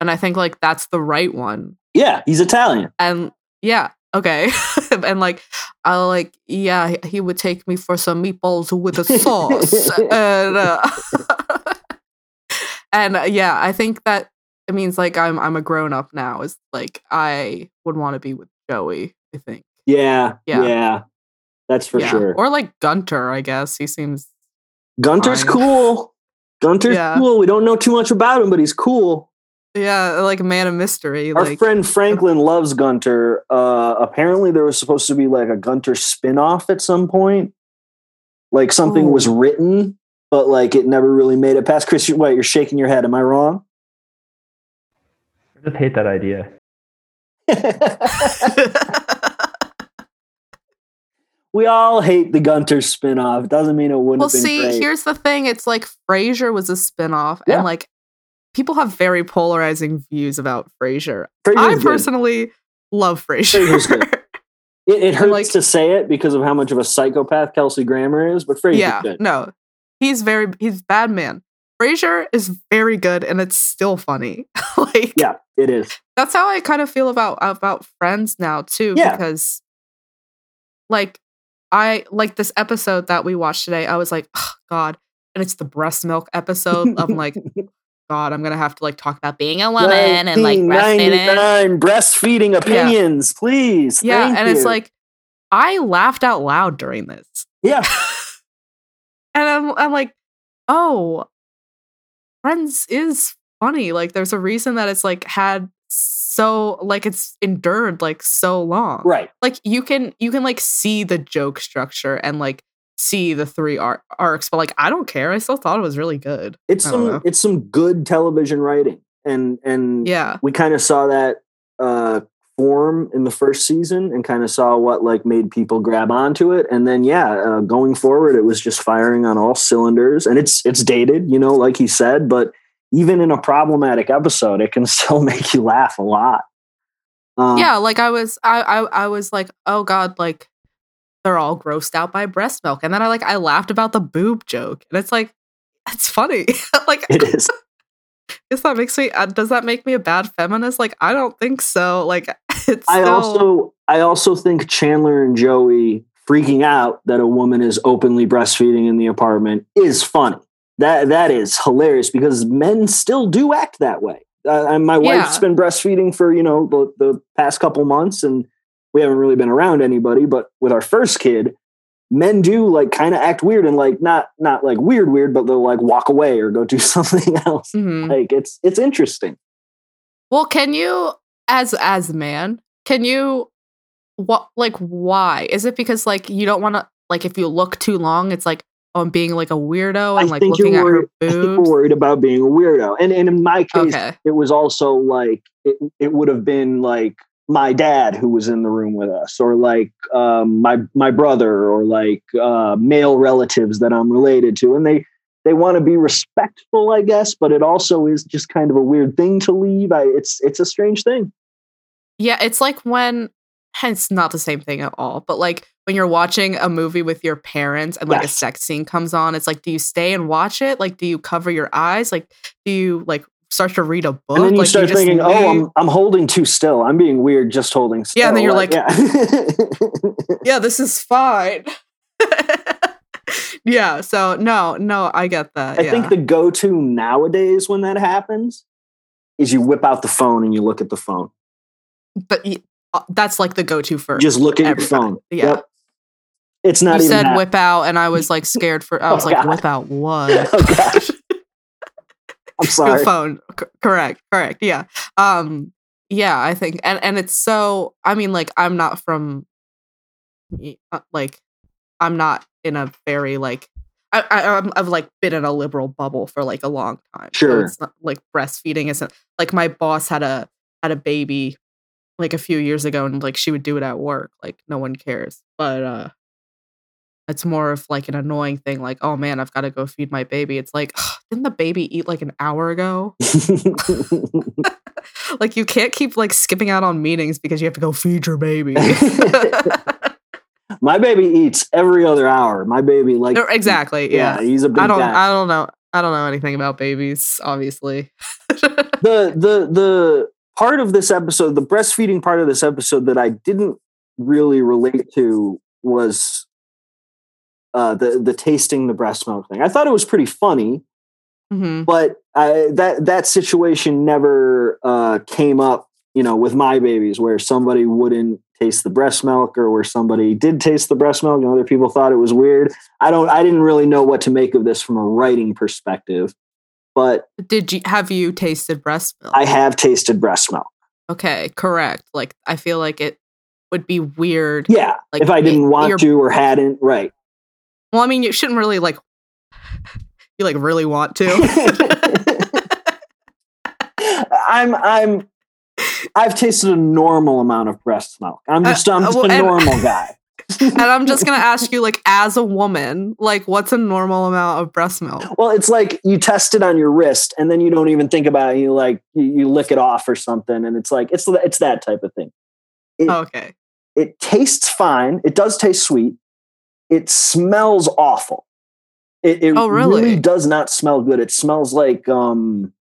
And I think like that's the right one Yeah, he's Italian. and yeah okay and like i like yeah he would take me for some meatballs with a sauce and uh, and uh, yeah i think that it means like i'm i'm a grown up now is like i would want to be with joey i think Yeah, yeah, Yeah. that's for yeah. sure. or like gunter i guess he seems Gunter's fine. cool. Gunter's Yeah. cool. We don't know too much about him, but he's cool. yeah like a man of mystery Our like friend Franklin loves Gunter. Uh, apparently, there was supposed to be like a Gunter spin-off at some point. Like something was written, but like it never really made it past. Chris, you, wait, you're shaking your head. Am I wrong? I just hate that idea. we all hate the Gunter spin-off. Doesn't mean it wouldn't well have been see great. here's the thing it's like frasier was a spin-off Yeah. and like people have very polarizing views about frasier Frasier's i good. personally love Frasier's frasier good. It, it hurts like- to say it because of how much of a psychopath Kelsey Grammer is, but Frasier's yeah good. no he's very he's bad man frasier is very good and it's still funny like Yeah, it is. that's how i kind of feel about about friends now too Yeah. because like i like this episode that we watched today i was like oh, god and it's the breast milk episode i'm like god i'm gonna have to like talk about being a woman and like breastfeeding 1999 breastfeeding opinions, please. yeah Thank and it's like i laughed out loud during this yeah, and I'm, I'm like oh friends is funny like there's a reason that it's like had so like it's endured like so long right. like you can you can like see the joke structure and like see the three ar- arcs but like i don't care i still thought it was really good It's some know. it's some good television writing, and and yeah we kind of saw that uh, form in the first season, and kind of saw what like made people grab onto it, and then yeah, uh, going forward, it was just firing on all cylinders, and it's it's dated, you know, like he said, but even in a problematic episode, it can still make you laugh a lot. Um, yeah like i was I, I i was like oh god like they're all grossed out by breast milk. And then i like i laughed about the boob joke. And it's like it's funny. Like it is. Does that makes me uh, does that make me a bad feminist like i don't think so like it's I also I also think Chandler and Joey freaking out that a woman is openly breastfeeding in the apartment is funny. That that is hilarious because men still do act that way. Uh, and my wife's Yeah. been breastfeeding for you know the, the past couple months, and we haven't really been around anybody. But with our first kid, men do like kind of act weird and like not not like weird weird, but they'll like walk away or go do something else. Mhm. Like it's it's interesting. Well, can you as as a man, can you what like why? Is it because like you don't want to like if you look too long, it's like oh, I'm being like a weirdo and I like looking at her worried, I think you're boobs? worried about being a weirdo. And, and in my case, Okay. it was also like it, it would have been like my dad who was in the room with us, or like um, my my brother, or like uh, male relatives that I'm related to, and they they want to be respectful, I guess, but it also is just kind of a weird thing to leave. I, it's it's a strange thing. Yeah, it's like when it's not the same thing at all, but like when you're watching a movie with your parents and like a sex scene comes on, it's like do you stay and watch it? Like do you cover your eyes? Like do you like start to read a book? And then you like, start just thinking, "Oh, I'm I'm holding too still. I'm being weird just holding still." Yeah, and then you're like- yeah. yeah, this is fine. yeah, so no, no, I get that. I yeah. think the go-to nowadays when that happens is you whip out the phone and you look at the phone. but uh, that's like the go-to for Just look at your phone. Yeah. Yep. It's not you even said that. whip out, and I was like scared for. I Oh, was like, God. whip out what? Oh gosh. I'm Your sorry. phone. C- correct. Correct. Yeah. Um. Yeah. I think, and and it's so. I mean, like, I'm not from. uh, Like, I'm not in a very like. I, I I'm, I've like been in a liberal bubble for like a long time. So Sure. it's not like breastfeeding isn't like my boss had a had a baby like a few years ago and like she would do it at work. Like no one cares. But uh it's more of like an annoying thing, like, oh man, I've got to go feed my baby. It's like, didn't the baby eat like an hour ago? like you can't keep like skipping out on meetings because you have to go feed your baby. My baby eats every other hour. My baby like exactly. Yeah. he's a big I don't guy. I don't know. I don't know anything about babies, obviously. the the the part of this episode, the breastfeeding part of this episode that I didn't really relate to was uh, the the tasting the breast milk thing. I thought it was pretty funny, hmm but I, that that situation never uh, came up, you know, with my babies where somebody wouldn't taste the breast milk or where somebody did taste the breast milk and other people thought it was weird. I don't. I didn't really know what to make of this from a writing perspective, but Did you have you tasted breast milk? I have tasted breast milk. okay, correct. Like I feel like it would be weird. Yeah, Like, if I didn't want to or hadn't, right. Well, I mean, you shouldn't really like. You like really want to. I'm I'm I've tasted a normal amount of breast milk. I'm Uh, just I'm just well, a and- normal guy. and I'm just gonna ask you, like, as a woman, like, what's a normal amount of breast milk? Well, it's like you test it on your wrist and then you don't even think about it. You like you, you lick it off or something, and it's like it's it's that type of thing. It, Okay. it tastes fine. It does taste sweet. It smells awful. It, it Oh, really? does not smell good. It smells like um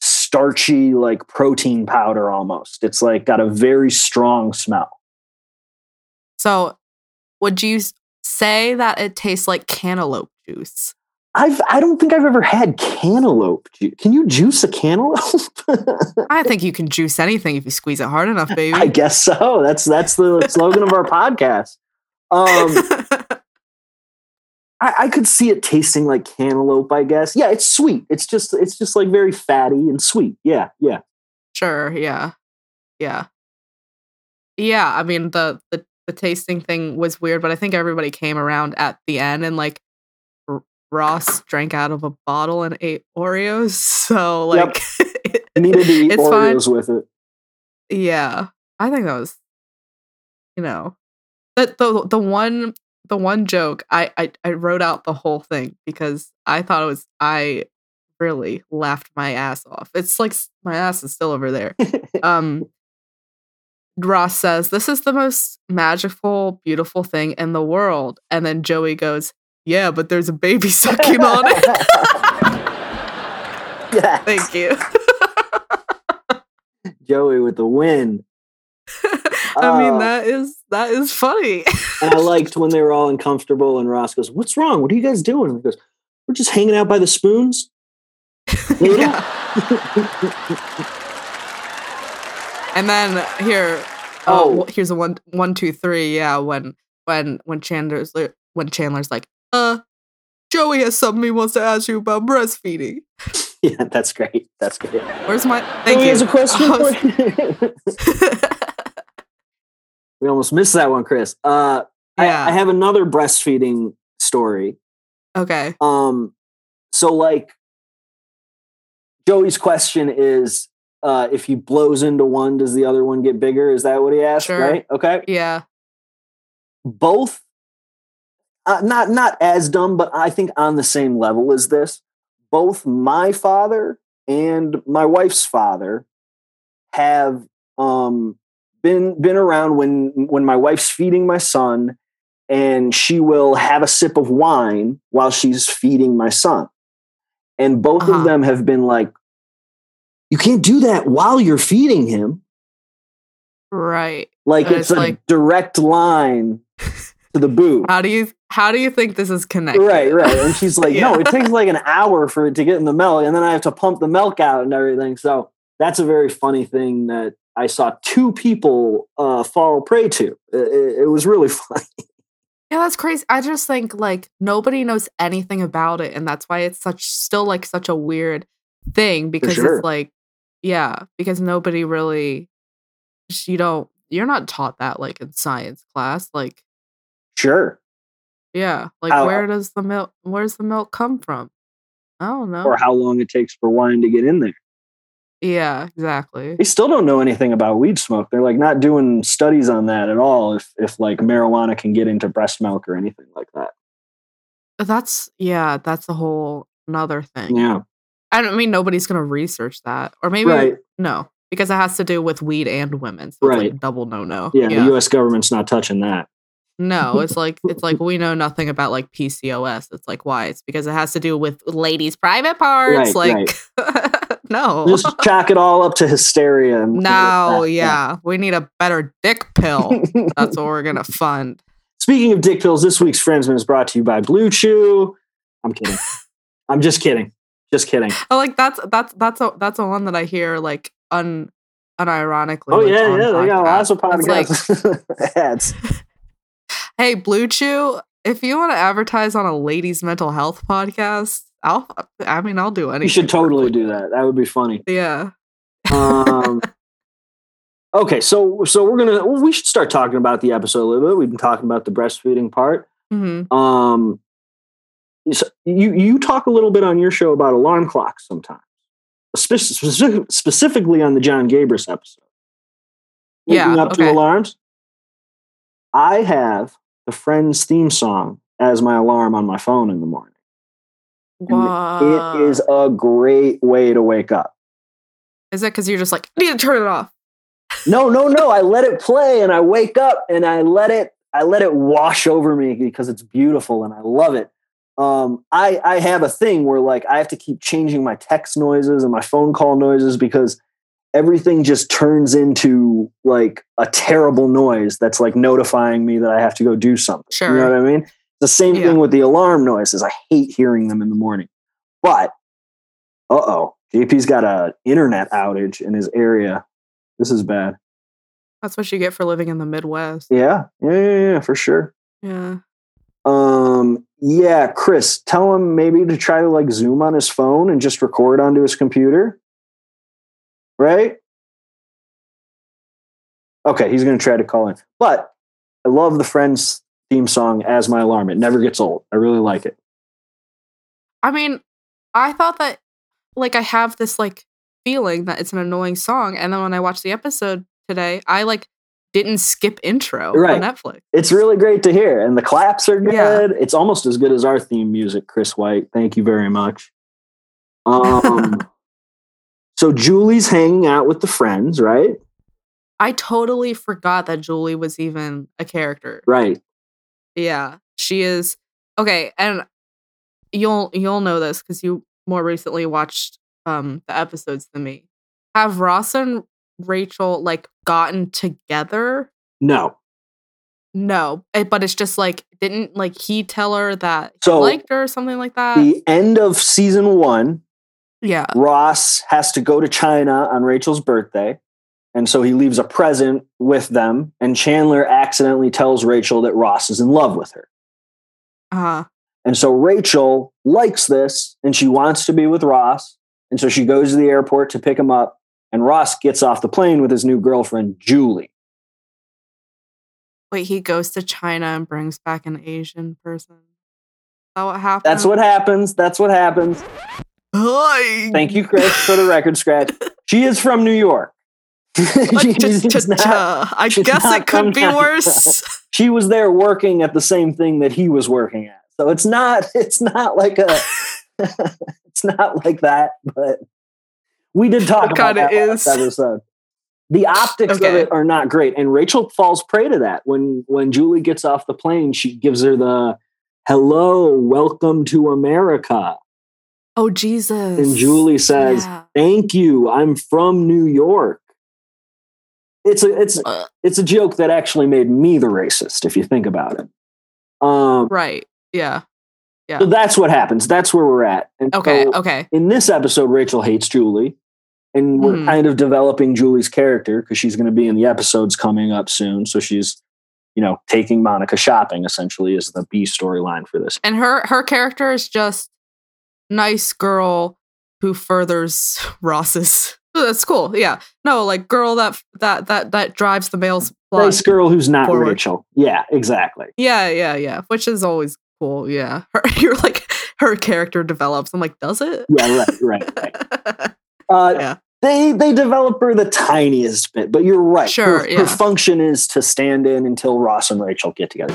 starchy, like protein powder almost. It's like got a very strong smell. So, would you say that it tastes like cantaloupe juice? I've I don't think I've ever had cantaloupe. Ju- Can you juice a cantaloupe? I think you can juice anything if you squeeze it hard enough, baby. I guess so. That's that's the slogan of our podcast. Um, I, I could see it tasting like cantaloupe. I guess. Yeah, it's sweet. It's just it's just like very fatty and sweet. Yeah, yeah. sure. Yeah. Yeah. Yeah. I mean, the, the, the tasting thing was weird, but I think everybody came around at the end and like R- Ross drank out of a bottle and ate Oreos. So, Yep. like, Needed to eat It's fine. Oreos with it. yeah, I think that was, you know, the, the, the one, the one joke I, I, I wrote out the whole thing because I thought it was, I really laughed my ass off. It's like my ass is still over there. um Ross says, This is the most magical, beautiful thing in the world. And then Joey goes, Yeah, but there's a baby sucking on it. yeah, Thank you. Joey with the win. I mean, Uh, that is that is funny. And I liked when they were all uncomfortable, and Ross goes, "What's wrong? What are you guys doing?" And he goes, "We're just hanging out by the spoons." And then here, oh, Oh. here's a one, one, two, three. Yeah, when when when Chandler's when Chandler's like, uh, Joey has something he wants to ask you about breastfeeding. yeah, that's great. That's great. Where's my? Thank Joey you. has a question I was- for you. We almost missed that one, Chris. Uh, I- Yeah. I, have another breastfeeding story. okay. Um, so like Joey's question is, uh, if he blows into one, does the other one get bigger? Is that what he asked? Sure. Right? Okay. Yeah. Both, uh, not not as dumb, but I think on the same level as this. Both my father and my wife's father have um, been been around when when my wife's feeding my son, and she will have a sip of wine while she's feeding my son, and both Uh-huh. of them have been like, "You can't do that while you're feeding him." Right. Like it's, it's a like- direct line to the boob. How do you how do you think this is connected? Right, right. And she's like, no, it takes like an hour for it to get in the milk, and then I have to pump the milk out and everything. So that's a very funny thing that I saw two people uh, fall prey to. It, it- was really funny. Yeah, that's crazy. I just think like nobody knows anything about it, and that's why it's such still like such a weird thing because sure. it's like, yeah, because nobody really, you don't, you're not taught that like in science class. Like, Sure. yeah, like How- where does the milk, where's the milk come from? I don't know. Or how long it takes for wine to get in there. Yeah, exactly. They still don't know anything about weed smoke. They're like not doing studies on that at all. If if like marijuana can get into breast milk or anything like that. Uh, that's yeah, that's a whole another thing. Yeah. I don't mean nobody's gonna research that, or maybe Right. no, because it has to do with weed and women. So it's Right. like double no no. Yeah. The U.S. government's not touching that. No, it's like it's like we know nothing about like PCOS. It's like why? It's because it has to do with ladies' private parts. Right, like no. Just chalk it all up to hysteria. No, yeah. We need a better dick pill. That's what we're gonna fund. Speaking of dick pills, this week's Friendsman is brought to you by BlueChew. I'm kidding. I'm just kidding. Just kidding. Oh, like that's that's that's a that's a one that I hear like un unironically. Oh like, yeah, yeah. They got lots of It's like, podcasts ads. hey, BlueChew, if you want to advertise on a ladies' mental health podcast, I'll. I mean, I'll do anything. You should totally do that. That would be funny. Yeah. Um, okay, so so we're gonna well, we should start talking about the episode a little bit. We've been talking about the breastfeeding part. hmm Um, so you you talk a little bit on your show about alarm clocks sometimes, Spe- specific, specifically on the John Gabrus episode. Yeah, Waking up to alarms. I have the Friends theme song as my alarm on my phone in the morning. Wow. It is a great way to wake up. Is it because you're just like I need to turn it off? No, no, no. I let it play and I wake up and I let it I let it wash over me because it's beautiful and I love it. Um, I I have a thing where like I have to keep changing my text noises and my phone call noises because everything just turns into like a terrible noise that's like notifying me that I have to go do something. Sure. You know what I mean? The same Yeah. thing with the alarm noises. I hate hearing them in the morning. But uh oh, JP's got a internet outage in his area. This is bad. That's what you get for living in the Midwest. Yeah, yeah, yeah, yeah, for sure. Yeah. Um, yeah, Chris, tell him maybe to try to like zoom on his phone and just record onto his computer. Right? Okay, he's gonna try to call in. But I love the Friends theme song as my alarm. It never gets old. I really like it. I mean, I thought that like I have this like feeling that it's an annoying song, and then when I watched the episode today, I like didn't skip intro Right. on Netflix. It's really great to hear. And the claps are good. Yeah. It's almost as good as our theme music, Chris White. Thank you very much. Um so Julie's hanging out with the friends, right? I totally forgot that Julie was even a character. Right. Yeah, she is okay, and you'll you'll know this because you more recently watched um the episodes than me. Have Ross and Rachel like gotten together? No. No, eh, but it's just like didn't like he tell her that he So, liked her or something like that? the end of season one, yeah, Ross has to go to China on Rachel's birthday. And so he leaves a present with them. And Chandler accidentally tells Rachel that Ross is in love with her. uh And so Rachel likes this and she wants to be with Ross. And so she goes to the airport to pick him up. And Ross gets off the plane with his new girlfriend, Julie. Wait, he goes to China and brings back an Asian person. Is that what happened? That's what happens. That's what happens. Hi. Thank you, Chris, for the record scratch. She is from New York. Not- I guess it could be worse. she was there working at the same thing that he was working at. So it's not it's not like a it's not like that, but we did talk It about that last episode. The optics of it are not great, and Rachel falls prey to that when when Julie gets off the plane. She gives her the "Hello, welcome to America," oh Jesus! and Julie says, Yeah. "Thank you, I'm from New York." It's a it's Uh, it's a joke that actually made me the racist if you think about it. Um, right. Yeah. Yeah. so that's what happens. That's where we're at. And Okay. so Okay. in this episode, Rachel hates Julie, and we're Mhm. kind of developing Julie's character because she's going to be in the episodes coming up soon. So she's, you know, taking Monica shopping essentially is the B storyline for this. And her her character is just nice girl who furthers Ross's. That's cool. Yeah. No, like girl that that that that drives the male's plot. Nice girl who's not Forward. Rachel. Yeah, exactly. Yeah, yeah, yeah. Which is always cool. Yeah. Her, you're like her character develops. I'm like, does it? Yeah, right, right, right. Uh, Yeah. They they develop her the tiniest bit, but you're right. Sure, her, yeah. her function is to stand in until Ross and Rachel get together.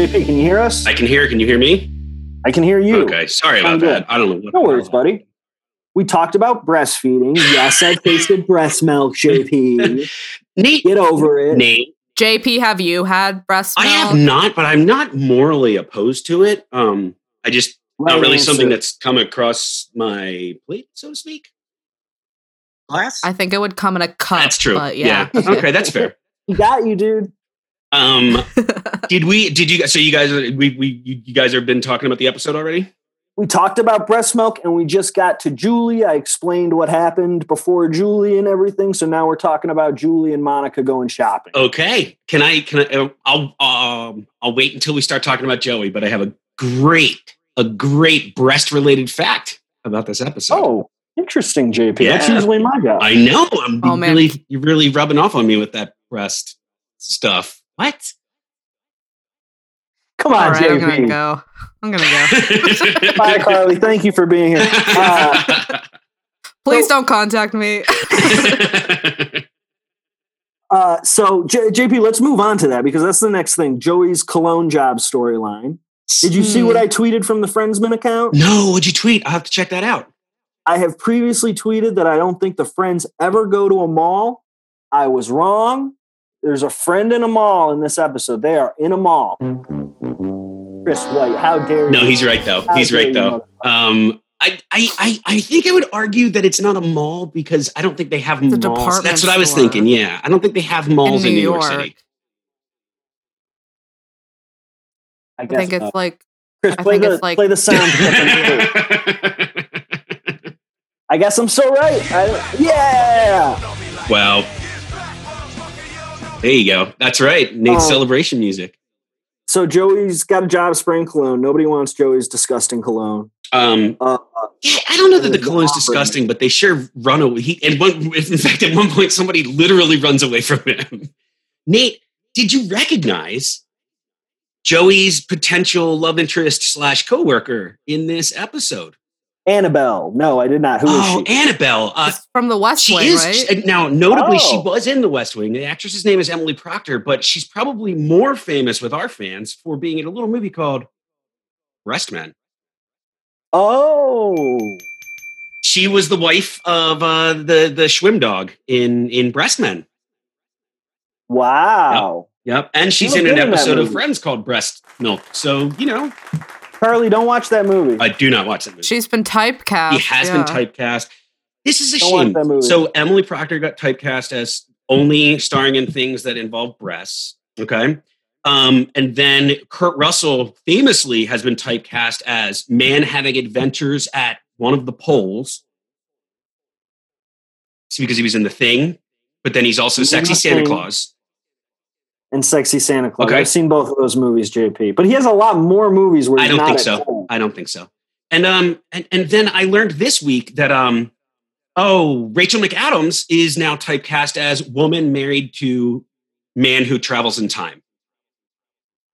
JP, can you hear us? I can hear. Can you hear me? I can hear you. Okay. Sorry I'm about good. that. I don't know. What No worries, buddy. We talked about breastfeeding. Yes, I tasted breast milk, JP. Nate, Get over it. Nate, JP, have you had breast milk? I have not, but I'm not morally opposed to it. Um, I just Right not really answer. something that's come across my plate, so to speak. Glass? I think it would come in a cup. That's true. But yeah. Okay, that's fair. He got you, dude. Um, did we? Did you? guys- So you guys, we, we, you you guys have been talking about the episode already? We talked about breast milk and we just got to Julie. I explained what happened before Julie and everything. So now we're talking about Julie and Monica going shopping. Okay. Can I? Can I? uh, I'll um, I'll wait until we start talking about Joey. But I have a great, a great breast related fact about this episode. Oh, interesting, JP. That's usually my job. I know. I'm Oh, man. really, you're really rubbing off on me with that breast stuff. What? Come All on, right, I'm gonna JP. go. I'm gonna go. Bye, Carly. Thank you for being here. Uh, Please So- don't contact me. uh, so, J- JP, let's move on to that because that's the next thing. Joey's cologne job storyline. Did you see what Hmm. I tweeted from the Friendsman account? no, what'd you tweet? I'll have to check that out. I have previously tweeted that I don't think the friends ever go to a mall. I was wrong. There's a friend in a mall in this episode. They are in a mall. Chris White, how dare you? No, he's right though. How He's right though. Um, I, I, I, I think I would argue that it's not a mall because I don't think they have It's malls. department That's what I was store. thinking. Yeah, I don't think they have malls in in New, New York. York. City. I I guess think not. it's like Chris, I play think the it's like- play the sound. I guess I'm so right. I, yeah. wow. There you go. That's right. Nate's Um, celebration music. So Joey's got a job spraying cologne. Nobody wants Joey's disgusting cologne. Um, Uh, yeah, I don't know that the cologne's disgusting, but they sure run away. He, and one, in fact, at one point, somebody literally runs away from him. Nate, did you recognize Joey's potential love interest slash coworker in this episode? Annabelle. No, I did not. Who is oh, she? Annabelle. Uh, it's from the West she Wing, is right? now notably she Oh. was in the West Wing. The actress's name is Emily Procter, but she's probably more famous with our fans for being in a little movie called Breastmen. oh. She was the wife of uh, the the Schwim dog in in Breastmen. Wow. Yep, and she's looked in an in episode of. Friends called Breast Milk. So you know, Carly, don't watch that movie. I do not watch that movie. She's been typecast. he has yeah. been typecast. This is a Don't watch shame. that movie. So Emily Procter got typecast as only starring in things that involve breasts. Okay. Um, and then Kurt Russell famously has been typecast as man having adventures at one of the poles. It's because he was in the thing, but then he's also He's sexy The Santa Thing. Claus. And Sexy Santa Claus. Okay. I've seen both of those movies, JP. But he has a lot more movies where I don't think so. home. I don't think so. And um and, and then I learned this week that um oh Rachel McAdams is now typecast as woman married to man who travels in time.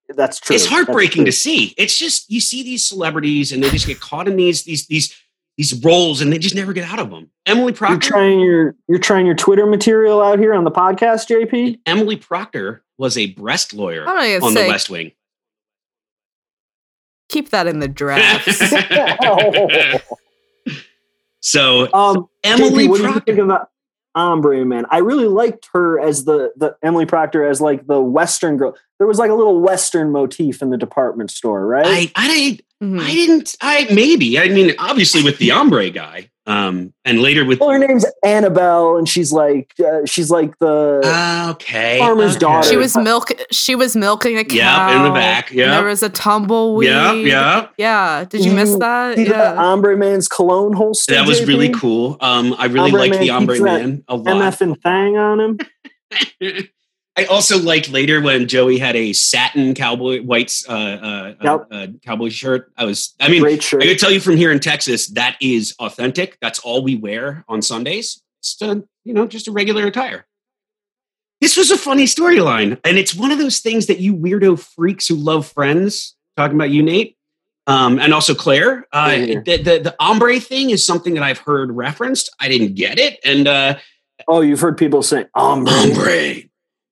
That's true. It's heartbreaking true. to see. It's just you see these celebrities and they just get caught in these these these these roles and they just never get out of them. Emily Procter. You're trying your you're trying your Twitter material out here on the podcast, JP. Emily Procter was a breast lawyer I'm gonna on the West Wing. keep that in the drafts. so um, Emily JP, what do you Procter. think about Ombre Man? I really liked her as the the Emily Procter as like the Western girl. There was like a little Western motif in the department store, right? I, I. I didn't. I maybe. I mean, obviously with the ombre guy, um, and later with well, her name's Annabelle, and she's like uh, she's like the Ah, okay, Farmer's okay. daughter. She was milk. She was milking a cow. Yeah, in the back, yeah. there was a tumbleweed. Yeah, yeah. Yeah. Did you Did miss that? see the Yeah. Ombre Man's cologne holster. That was JP? really cool. Um, I really Ombre liked Man the ombre man a lot. MF and Thang on him. I also liked later when Joey had a satin cowboy white uh, uh, Yep. uh, cowboy shirt. I was. I mean, Great shirt. I could tell you from here in Texas that is authentic. That's all we wear on Sundays. Just a, you know, just a regular attire. This was a funny storyline, and it's one of those things that you weirdo freaks who love Friends talking about you, Nate, um, and also Claire. Uh, the, the the ombre thing is something that I've heard referenced. I didn't get it, and uh, Oh, you've heard people say ombre, ombre.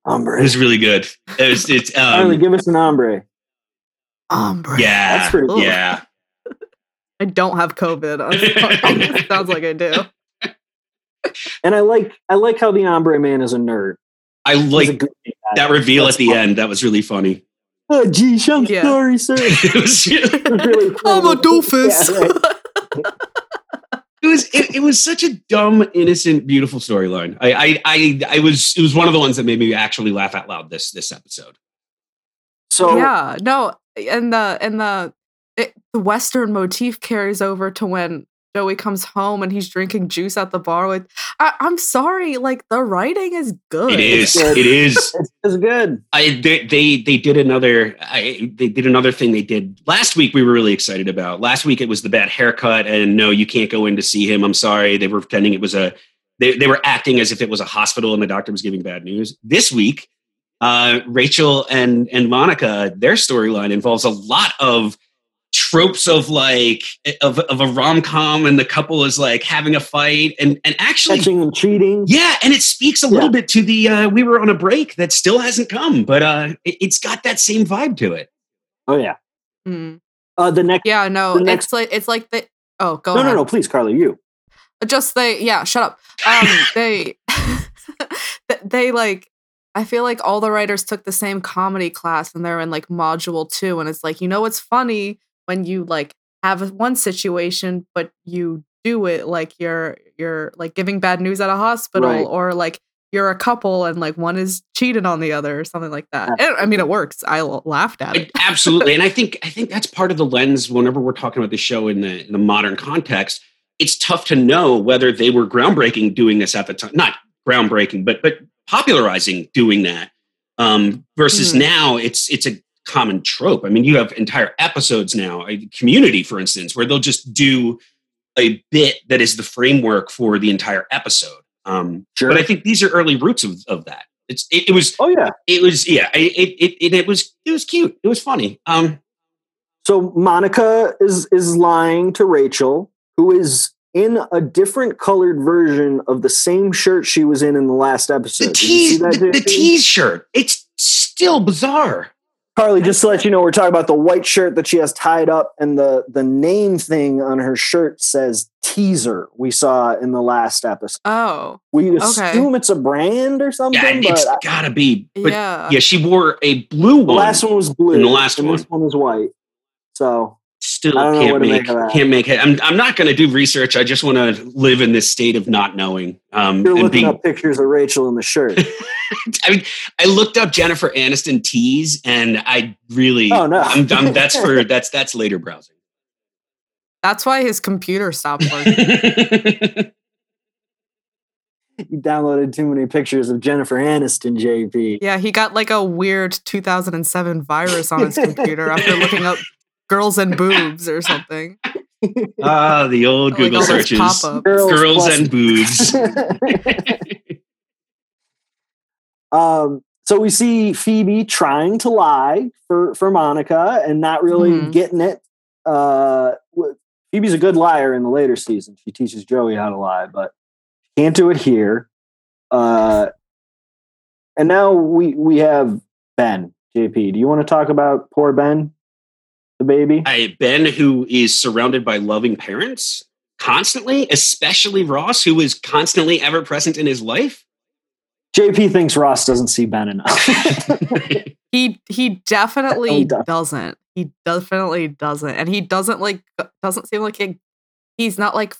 It was really good. It was, it's Finally, um, give us an ombre. Ombre. yeah, That's pretty cool. yeah. I don't have COVID. Sounds like I do. And I like I like how the ombre man is a nerd. I like that reveal That's at the fun. end. That was really funny. Oh, geez, I'm Yeah. sorry, sir. it was It really I'm a doofus. Yeah, right. It was it, it was such a dumb, innocent, beautiful storyline. I, I I I was it was one of the ones that made me actually laugh out loud this this episode. So yeah, no, and the and the it, the Western motif carries over to when Joey comes home and he's drinking juice at the bar with. I, I'm sorry, like the writing is good. It is. good. It is. it's, it's good. I they they, they did another I, they did another thing they did last week we were really excited about. Last week it was the bad haircut and no you can't go in to see him. I'm sorry. They were pretending it was a they, they were acting as if it was a hospital and the doctor was giving bad news. This week uh, Rachel and and Monica their storyline involves a lot of tropes of like of, of a rom-com and the couple is like having a fight and and actually Catching and cheating. yeah, and it speaks a little bit to the uh, we were on a break that still hasn't come, but uh, it, it's got that same vibe to it. Oh yeah. Mm. Uh, the next. Yeah, no, The next- it's like it's like the. Oh, go no, ahead. no, no. Please, Carly, you. just they yeah shut up um they they like i feel like all the writers took the same comedy class and they're in like module two and it's like you know what's funny when you like have one situation but you do it like you're you're like giving bad news at a hospital Right. or like you're a couple and like one is cheated on the other or something like that And, i mean it works i laughed at it absolutely, and I think I think that's part of the lens. Whenever we're talking about the show in the in the modern context, it's tough to know whether they were groundbreaking doing this at the time. Not groundbreaking, but but popularizing doing that. Um, versus Mhm. now, it's it's a common trope. I mean, you have entire episodes now, a community, for instance, where they'll just do a bit that is the framework for the entire episode. Um, Sure. But I think these are early roots of, of that. It's it, it was Oh yeah. it was yeah it, it it it was it was cute. It was funny. Um, So Monica is is lying to Rachel, who is in a different colored version of the same shirt she was in in the last episode. the tease the, the tease shirt. It's still bizarre. Carly, just to let you know, we're talking about the white shirt that she has tied up, and the the name thing on her shirt says teaser. We saw in the last episode. oh We Okay. assume it's a brand or something, Yeah, it's but gotta be. But yeah. yeah she wore a blue one. the one. last one was blue, And the last and this one was white. So Still I don't know can't make make can't make it. I'm I'm not going to do research. I just want to live in this state of not knowing. Um, you're and looking being, up pictures of Rachel in the shirt. I mean, I looked up Jennifer Aniston tease, and I really. Oh, no. I'm, I'm, that's for that's that's later browsing. that's why his computer stopped working you downloaded too many pictures of Jennifer Aniston, JP. Yeah, he got like a weird 2007 virus on his computer after looking up girls and boobs or something. ah, the old Like Google searches. pop-ups. Girls plus- and boobs. um, so we see Phoebe trying to lie for for Monica and not really Mhm. getting it. Uh, Phoebe's a good liar in the later season. She teaches Joey how to lie, but can't do it here. Uh, and now we we have Ben. JP, do you want to talk about poor Ben, the baby? I, ben, who is surrounded by loving parents constantly, especially Ross, who is constantly ever present in his life. JP thinks Ross doesn't see Ben enough. He he definitely oh, He does. doesn't. He definitely doesn't. And he doesn't like doesn't seem like he, he's not like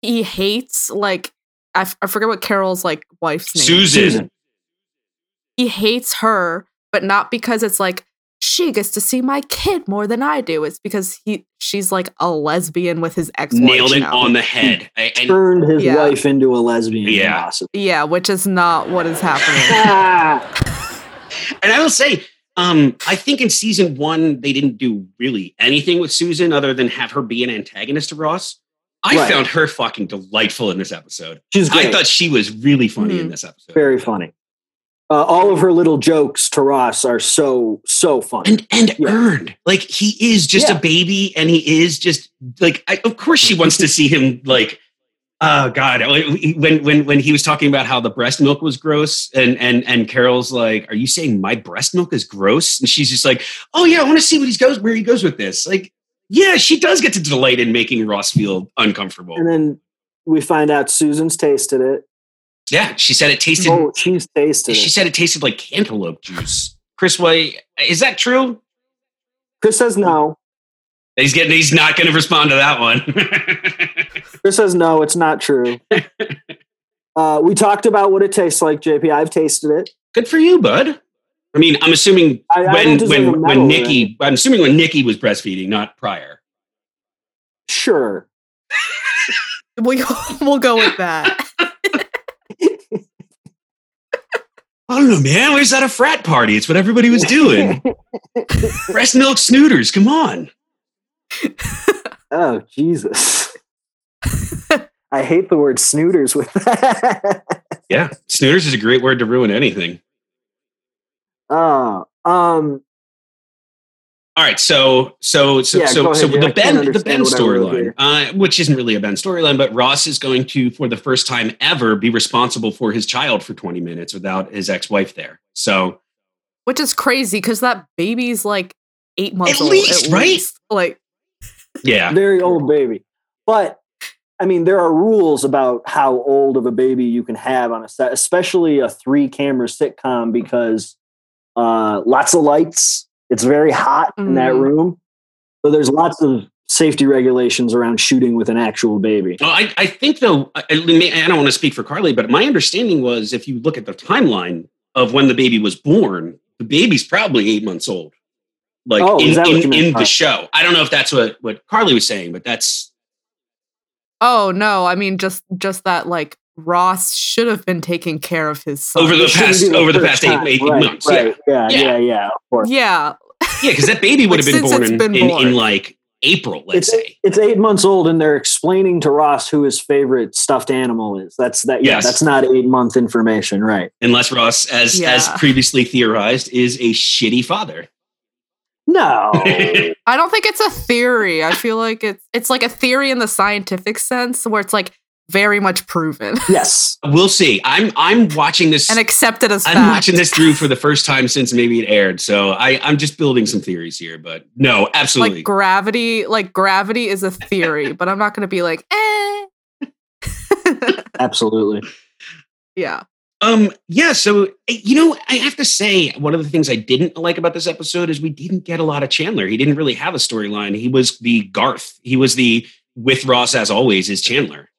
he hates like I, f- I forget what Carol's like wife's name. is. Susan. Susan. He hates her, but not because it's like she gets to see my kid more than I do. It's because he she's like a lesbian with his ex Nailed it on the head. I- and Turned his Yeah. wife into a lesbian. Yeah. possibly. Yeah, which is not what is happening. And I will say, um, I think in season one they didn't do really anything with Susan other than have her be an antagonist to Ross. I Right. found her fucking delightful in this episode. She's great. I thought she was really funny in Mhm. this episode. very funny. Uh, all of her little jokes to Ross are so so funny. and and Yeah. earned. Like he is just Yeah. a baby, and he is just like. I, of course, she wants to see him like. Oh God! When when when he was talking about how the breast milk was gross, and and and Carol's like, "Are you saying my breast milk is gross?" And she's just like, "Oh yeah, I want to see what he goes where he goes with this." Like, yeah, she does get to delight in making Ross feel uncomfortable. and then we find out Susan's tasted it. Yeah, she said it tasted. Oh, she's tasted she it. said it tasted like cantaloupe juice. Chris, Way, is that true? Chris says no. He's getting. He's not going to respond to that one. Chris says no, it's not true. uh, we talked about what it tastes like, JP. I've tasted it. Good for you, bud. I mean, I'm assuming I- I when don't deserve a when when or Nikki. anything. I'm assuming when Nikki was breastfeeding, not prior. Sure. We we'll go with that. I don't know, man. Where's that a frat party? It's what everybody was doing. Breast milk snooters. Come on. Oh, Jesus. I hate the word snooters with that. Yeah, snooters is a great word to ruin anything. Oh, um, All right, so so so Yeah, so, go so the yeah, I can't Ben the Ben what I wrote storyline, uh, which isn't really a Ben storyline, but Ross is going to, for the first time ever, be responsible for his child for 20 minutes without his ex-wife there. So Which is crazy because that baby's like eight months At old. least, right? least. Like, yeah, very old baby. But I mean, there are rules about how old of a baby you can have on a set, especially a three camera sitcom, because uh, lots of lights. It's very hot in that Mhm. room. So there's lots of safety regulations around shooting with an actual baby. Well, I, I think though, I, I don't want to speak for Carly, but my understanding was if you look at the timeline of when the baby was born, the baby's probably eight months old. Like Oh, is in, that in, in the show. I don't know if that's what, what Carly was saying, but that's oh no, I mean just just that like Ross should have been taking care of his son. over the It past over the past eight, eight Right, months. Right. Yeah. Yeah. Yeah. Yeah. Of course. yeah, Yeah, because that baby would have been born in, been in, in like April, let's It's say. it's eight months old, and they're explaining to Ross who his favorite stuffed animal is. That's that. Yeah. Yes. That's not eight month information, right? Unless Ross, as as previously theorized, is a shitty father. No. I don't think it's a theory. I feel like it's it's like a theory in the scientific sense where it's like very much proven yes. we'll see. I'm I'm watching this. and accepted as I'm fact. watching this through for the first time since maybe it aired. So I, I'm just building some theories here, but no, absolutely. like gravity like gravity is a theory but i'm not going to be like eh Absolutely. yeah Um, yeah, so eh, you know, I have to say, one of the things I didn't like about this episode is we didn't get a lot of Chandler. He didn't really have a storyline. He was the Garth. He was the with Ross as always is Chandler.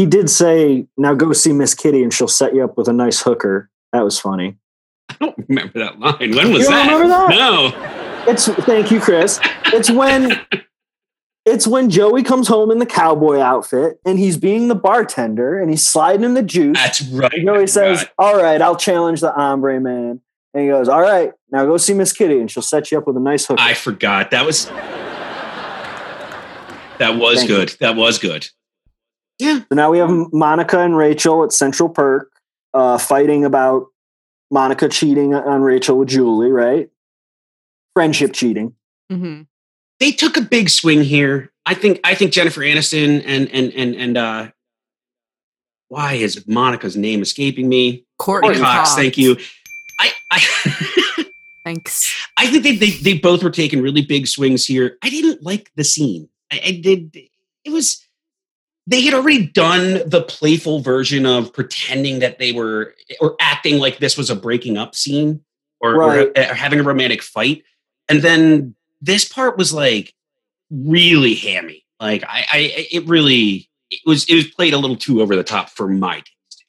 He did say, "Now go see Miss Kitty, and she'll set you up with a nice hooker." That was funny. I don't remember that line. When was You that? that? No. It's thank you, Chris. It's when it's when Joey comes home in the cowboy outfit and he's being the bartender and he's sliding him the juice. That's right. And Joey says, God. "All right, I'll challenge the hombre man." And he goes, "All right, now go see Miss Kitty, and she'll set you up with a nice hooker." I forgot. That was That was Thank you. good. That was good. Yeah. So now we have Monica and Rachel at Central Perk uh, fighting about Monica cheating on Rachel with Julie, right? Friendship cheating. hmm They took a big swing here. I think I think Jennifer Aniston and and and and uh why is Monica's name escaping me? courteney Courteney Cox, thank you. I I thanks I think they, they they both were taking really big swings here. I didn't like the scene. I, I did. It was they had already done the playful version of pretending that they were or acting like this was a breaking up scene or, Right. or, or having a romantic fight, and then this part was like really hammy. Like I, I it really it was it was played a little too over the top for my taste.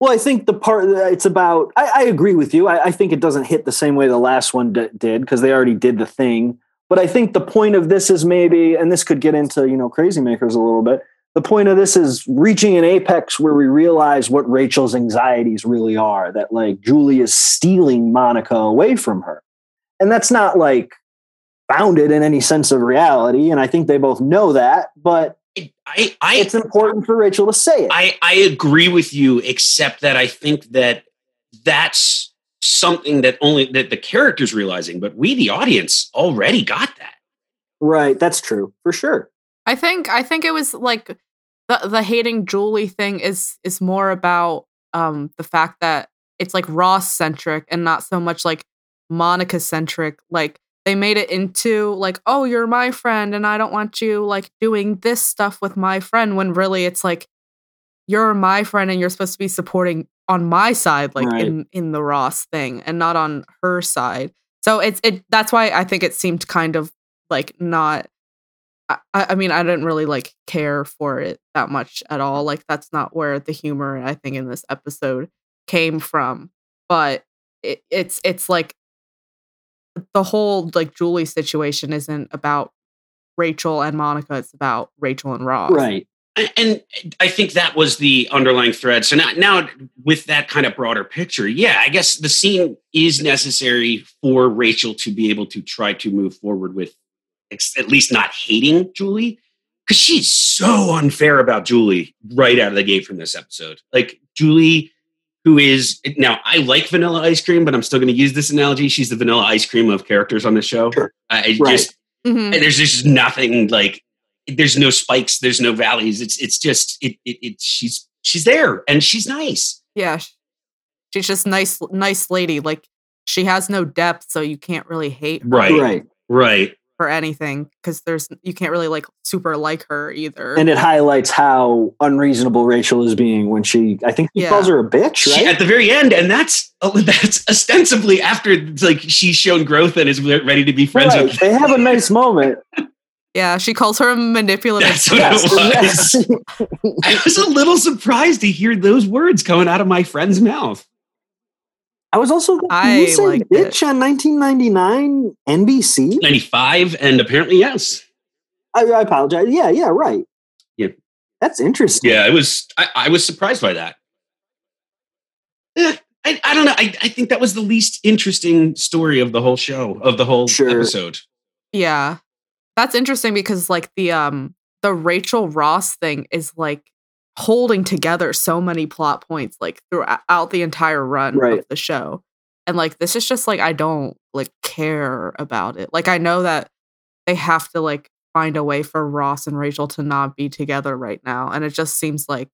Well, I think the part uh, it's about, I, I agree with you. I, I think it doesn't hit the same way the last one d- did because they already did the thing. But I think the point of this is maybe, and this could get into, you know, crazy makers a little bit. The point of this is reaching an apex where we realize what Rachel's anxieties really are that like Julie is stealing Monica away from her. And that's not like founded in any sense of reality. And I think they both know that, but I I it's important for Rachel to say it. I, I agree with you, except that I think that that's something that only that the characters realizing, but we, the audience, already got that. right. That's true for sure. I think i think it was like the the hating julie thing is is more about um the fact that it's like ross centric and not so much like monica centric like they made it into like oh you're my friend and i don't want you like doing this stuff with my friend when really it's like you're my friend and you're supposed to be supporting on my side like Right. in in the Ross thing and not on her side. So it's it that's why I think it seemed kind of like not I, I mean I didn't really like care for it that much at all. Like that's not where the humor I think in this episode came from. But it, it's it's like the whole like Julie situation isn't about Rachel and Monica. It's about Rachel and Ross. Right. And- I think that was the underlying thread. So now, now with that kind of broader picture, yeah, I guess the scene is necessary for Rachel to be able to try to move forward with ex- at least not hating Julie because she's so unfair about Julie right out of the gate from this episode. Like Julie, who is now I like vanilla ice cream, but I'm still going to use this analogy. She's the vanilla ice cream of characters on the show. Sure. I Right. just Mhm. and there's just nothing like there's no spikes there's no valleys it's it's just it, it, it she's she's there and she's nice Yeah. She's just nice nice lady. Like she has no depth, so you can't really hate her Right. right for anything because there's you can't really like super like her either. And it highlights how unreasonable Rachel is being when she, I think he Yeah. calls her a bitch, she, at the very end and that's oh, that's ostensibly after like she's shown growth and is ready to be friends Right. with They have a nice moment. yeah, she calls her a manipulative. That's what Yes, it was yes. i was a little surprised to hear those words coming out of my friend's mouth I was also, did I you say liked bitch on 1999 NBC? 95 and apparently yes I, I apologize. Yeah, yeah, right. Yeah. That's interesting. Yeah, it was. I, I was surprised by that. Eh, I, I don't know. I, I think that was the least interesting story of the whole show, of the whole Sure. episode. Yeah. That's interesting because like the um the Rachel Ross thing is like holding together so many plot points like throughout the entire run Right. of the show. And like this is just like I don't like care about it. Like I know that they have to like find a way for Ross and Rachel to not be together right now and it just seems like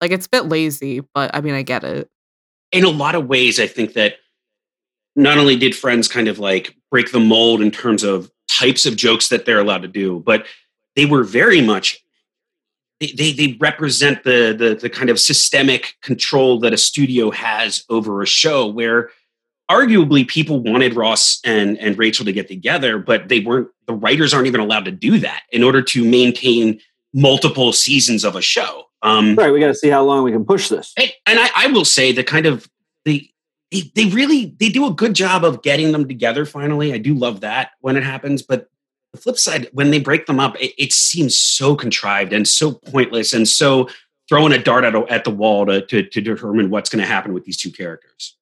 like it's a bit lazy, but I mean I get it. In a lot of ways, I think that not only did Friends kind of like break the mold in terms of types of jokes that they're allowed to do, but they were very much they, they, they represent the, the the kind of systemic control that a studio has over a show where arguably people wanted Ross and, and Rachel to get together, but they weren't the writers aren't even allowed to do that in order to maintain multiple seasons of a show. Um, Right. We got to see how long we can push this. and, and I, I will say the kind of the they, they really they do a good job of getting them together finally i do love that when it happens but the flip side when they break them up it, it seems so contrived and so pointless and so throwing a dart at, at the wall to, to, to determine what's going to happen with these two characters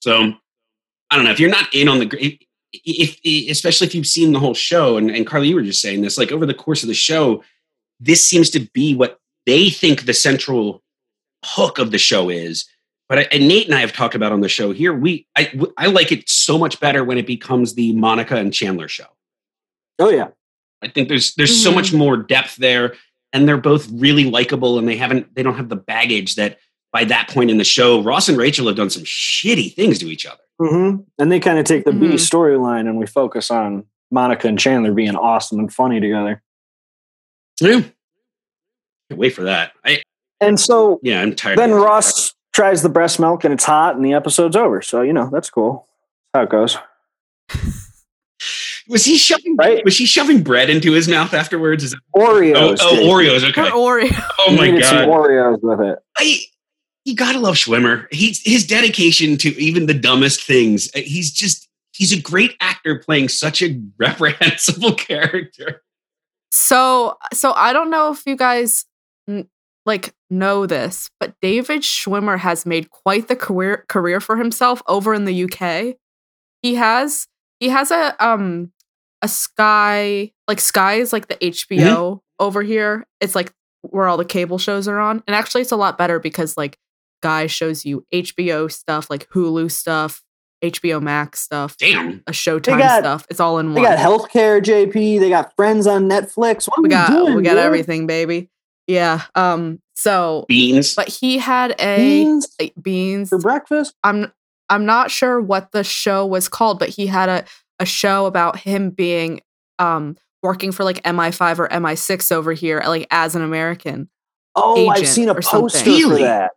so i don't know if you're not in on the if, if especially if you've seen the whole show and, and carly you were just saying this like over the course of the show this seems to be what they think the central hook of the show is. But I, and Nate and I have talked about on the show here. We I, I like it so much better when it becomes the Monica and Chandler show. Oh, yeah. I think there's there's so Mhm. much more depth there, and they're both really likable, and they haven't they don't have the baggage that by that point in the show, Ross and Rachel have done some shitty things to each other. hmm And they kind of take the B Mhm. storyline and we focus on Monica and Chandler being awesome and funny together. Yeah, can't wait for that. I And so yeah, I'm tired. then of. Ross tries the breast milk and it's hot and the episode's over. So, you know, that's cool. That's how it goes. was he shoving Right? was he shoving bread into his mouth afterwards? Is it, Oreos. oh, oh. Oreos. Her Okay. Oreo. Oh He my needed some god. Oreos with it. I, you gotta love Schwimmer. He's his dedication to even the dumbest things. uh, He's just he's a great actor playing such a reprehensible character. So, so I don't know if you guys n- like know this, but David Schwimmer has made quite the career career for himself over in the UK. He has he has a um a Sky like Sky is like the HBO over here. It's like where all the cable shows are on, and actually it's a lot better because like Guy shows you HBO stuff, like Hulu stuff, HBO Max stuff, Damn. a Showtime got- stuff. It's all in one. They one got healthcare, JP. They got friends on Netflix. What are we got doing, we got dude? everything baby yeah um so Beans. but he had a Beans like, beans for breakfast. i'm i'm not sure what the show was called but he had a a show about him being um working for like mi5 or mi6 over here like as an american Oh, I've seen a or poster. Really? for that.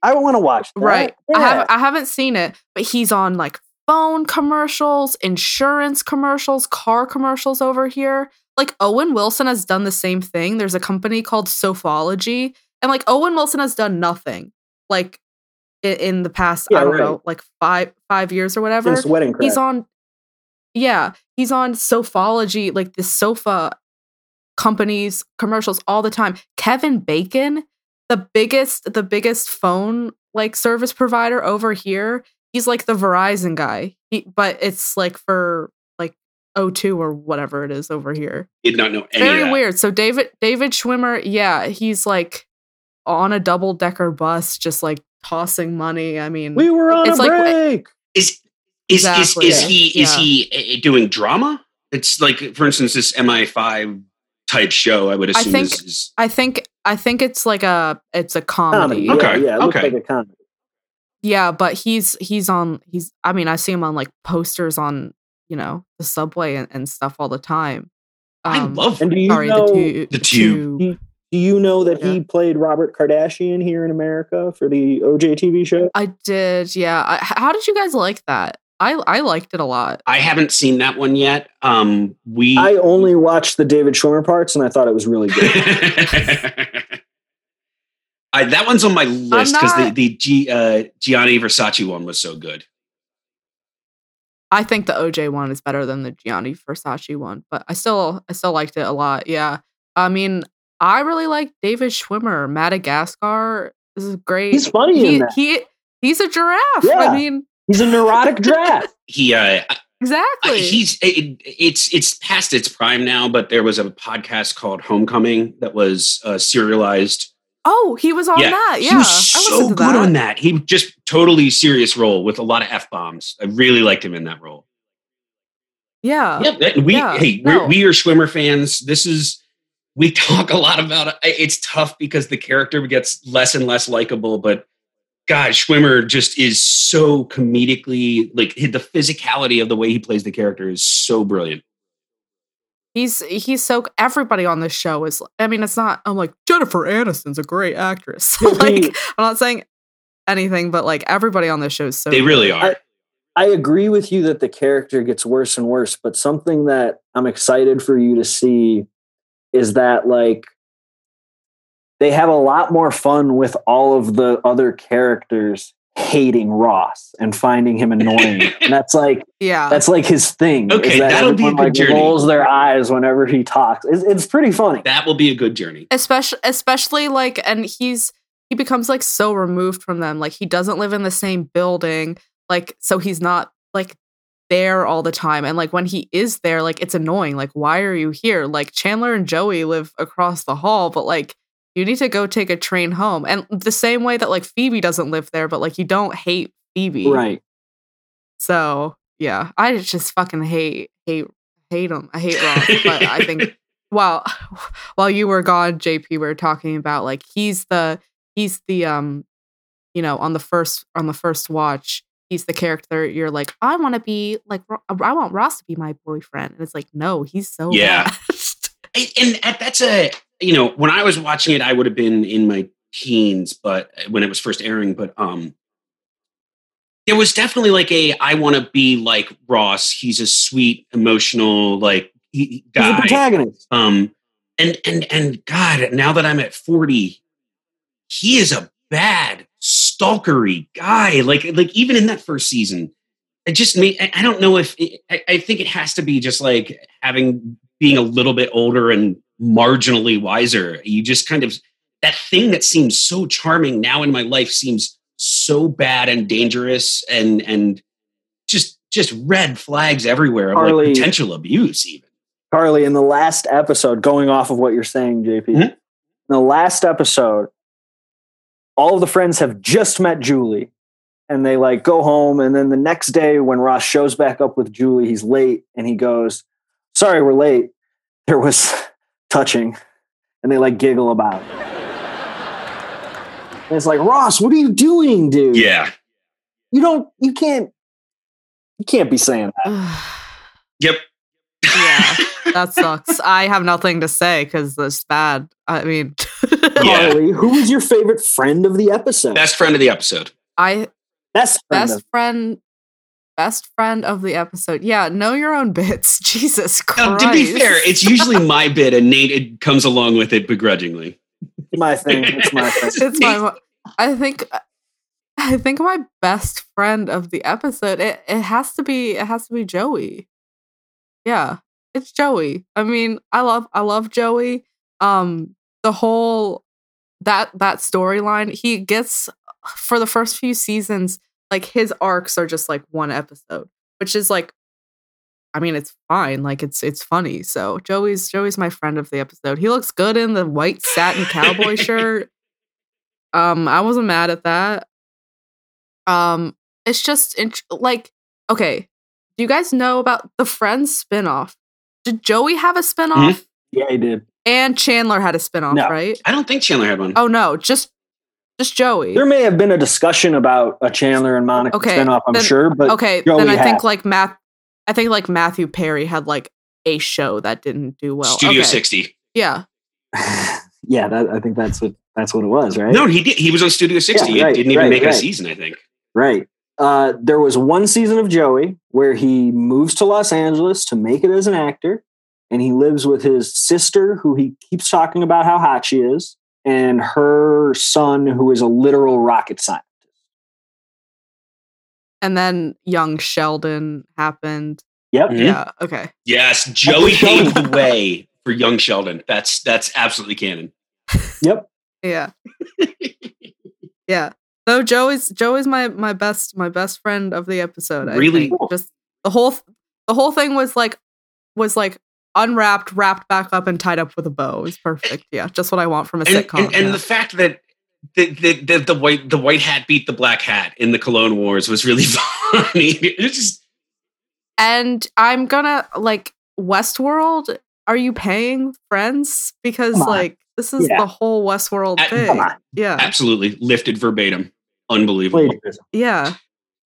I want to watch that. Right. I haven't I haven't seen it, but he's on like phone commercials, insurance commercials, car commercials over here. Like Owen Wilson has done the same thing. There's a company called Sofology, and like Owen Wilson has done nothing. Like in, in the past, Yeah, I don't right. know, like five five years or whatever. Since Wedding Crash. He's on Yeah, he's on Sofology, like the sofa companies commercials all the time. Kevin Bacon, the biggest the biggest phone like service provider over here. He's like the Verizon guy. He, but it's like for like O2 or whatever it is over here. Did not know any Very of that. weird. So David David Schwimmer, yeah, he's like on a double decker bus just like tossing money. I mean, we were on It's a like- break. Is is Exactly, is, is yeah. he is Yeah. he uh, doing drama? It's like, for instance, this MI5 type show. I would assume. I assume think- is, is I think I think it's like a it's a comedy. comedy. Okay, Yeah, yeah, it looks okay. like a comedy. Yeah, but he's he's on he's I mean I see him on like posters on you know the subway and, and stuff all the time. I Um, love And do you sorry know? the tube The Tube. Do you know that he played Robert Kardashian here in America for the OJ TV show? I did yeah. I, h- how did you guys like that? I I liked it a lot. I haven't seen that one yet. Um, we I only watched the David Schwimmer parts, and I thought it was really good. I, that one's on my list because the the G, uh, Gianni Versace one was so good. I think the OJ one is better than the Gianni Versace one, but I still I still liked it a lot. Yeah, I mean I really like David Schwimmer. Madagascar is great. He's funny he, in that. he he's a giraffe. Yeah. I mean He's a neurotic giraffe. He uh, I- exactly. he's it, it's it's past its prime now, but there was a podcast called Homecoming that was uh, serialized. oh, he was on yeah, that. Yeah, he was so listened good that. on that. He just totally serious role with a lot of f bombs. I really liked him in that role. Yeah. Yeah, and we yeah, hey no. we're, we are Schwimmer fans. This is we talk a lot about it. It's tough because the character gets less and less likable, but God, Schwimmer just is so comedically like the physicality of the way he plays the character is so brilliant. He's he's so everybody on this show is I mean it's not I'm like Jennifer Aniston's a great actress. like I'm not saying anything but like everybody on this show is so They really are. I agree with you that the character gets worse and worse, but something that I'm excited for you to see is that like they have a lot more fun with all of the other characters hating Ross and finding him annoying. and that's like yeah. that's like his thing. is Okay, that that'll be a good like, journey. rolls their eyes whenever he talks. It's, it's pretty funny. that will be a good journey. especially especially like and he's he becomes like so removed from them like he doesn't live in the same building like so he's not like there all the time and like when he is there like it's annoying like why are you here like chandler and joey live across the hall but like you need to go take a train home. And the same way that like phoebe doesn't live there but like you don't hate phoebe. Right. so yeah i just fucking hate hate hate him i hate ross but i think while while you were gone jp we were talking about like he's the he's the um you know on the first on the first watch he's the character you're like i want to be like i want ross to be my boyfriend. And it's like no he's so Yeah. And- and that's a you know when I was watching it, I would have been in my teens, but when it was first airing, but um. There was definitely like a I want to be like Ross. He's a sweet, emotional, like he- He's a guy. protagonist. Um, and and and God, now that I'm at forty, he is a bad stalkery guy. Like like even in that first season, it just made. I, I don't know if it, I, I think it has to be just like having being a little bit older and marginally wiser. You just kind of that thing that seems so charming now in my life seems so bad and dangerous and and just just red flags everywhere of Harley- like potential abuse even. Carly, in the last episode, going off of what you're saying, JP, Mhm. in the last episode, all of the friends have just met Julie and they like go home. And then the next day, when Ross shows back up with Julie, he's late and he goes, Sorry, we're late. There was touching. And they like giggle about it. And it's like, Ross, what are you doing, dude? Yeah. You don't, you can't, you can't be saying that. Yep. yeah that sucks i have nothing to say because it's bad i mean Yeah. Carly, who was your favorite friend of the episode? Best friend of the episode. I best friend. best of- friend best friend of the episode. Yeah, know your own bits. Jesus Christ. Now, to be fair, it's usually my bit, and Nate it comes along with it begrudgingly. my thing. It's my thing. it's my I think I think my best friend of the episode it, it has to be it has to be Joey. Yeah, it's Joey. I mean, I love I love Joey. Um the whole that that storyline he gets for the first few seasons like his arcs are just like one episode, which is like I mean, it's fine. Like it's it's funny. So Joey's Joey's my friend of the episode. He looks good in the white satin cowboy shirt. Um, I wasn't mad at that. Um, it's just int- like okay. Do you guys know about the Friends spinoff? Did Joey have a spinoff? Yeah, he did. And Chandler had a spinoff, No. right? I don't think Chandler had one. Oh no, just just Joey. There may have been a discussion about a Chandler and Monica Okay, spinoff, I'm then- sure, but okay, Joey then I had. think like Math I think like Matthew Perry had like a show that didn't do well. Studio Okay. 60. Yeah. yeah, that, I think that's what that's what it was, right? No, he did. He was on Studio 60. Yeah, right, it didn't even right, make right. a season, I think. Right. Uh, there was one season of Joey where he moves to Los Angeles to make it as an actor, and he lives with his sister, who he keeps talking about how hot she is, and her son, who is a literal rocket scientist. And then young Sheldon happened. Yep. Mhm. Yeah, okay. Yes, Joey paved the way for young Sheldon. That's that's absolutely canon. Yep. Yeah. yeah. No, Joey's Joey's my my best my best friend of the episode. I Really? think. Just the whole the whole thing was like was like unwrapped, wrapped back up, and tied up with a bow. It was perfect. Yeah, just what I want from a And, sitcom. and, and yeah. the fact that the, the, the, the white the white hat beat the black hat in the Cologne Wars was really funny. Just And I'm gonna like Westworld. Are you paying friends? Because like this is Yeah. the whole Westworld Uh, thing. Yeah, absolutely lifted verbatim. Unbelievable. Plagiarism. yeah,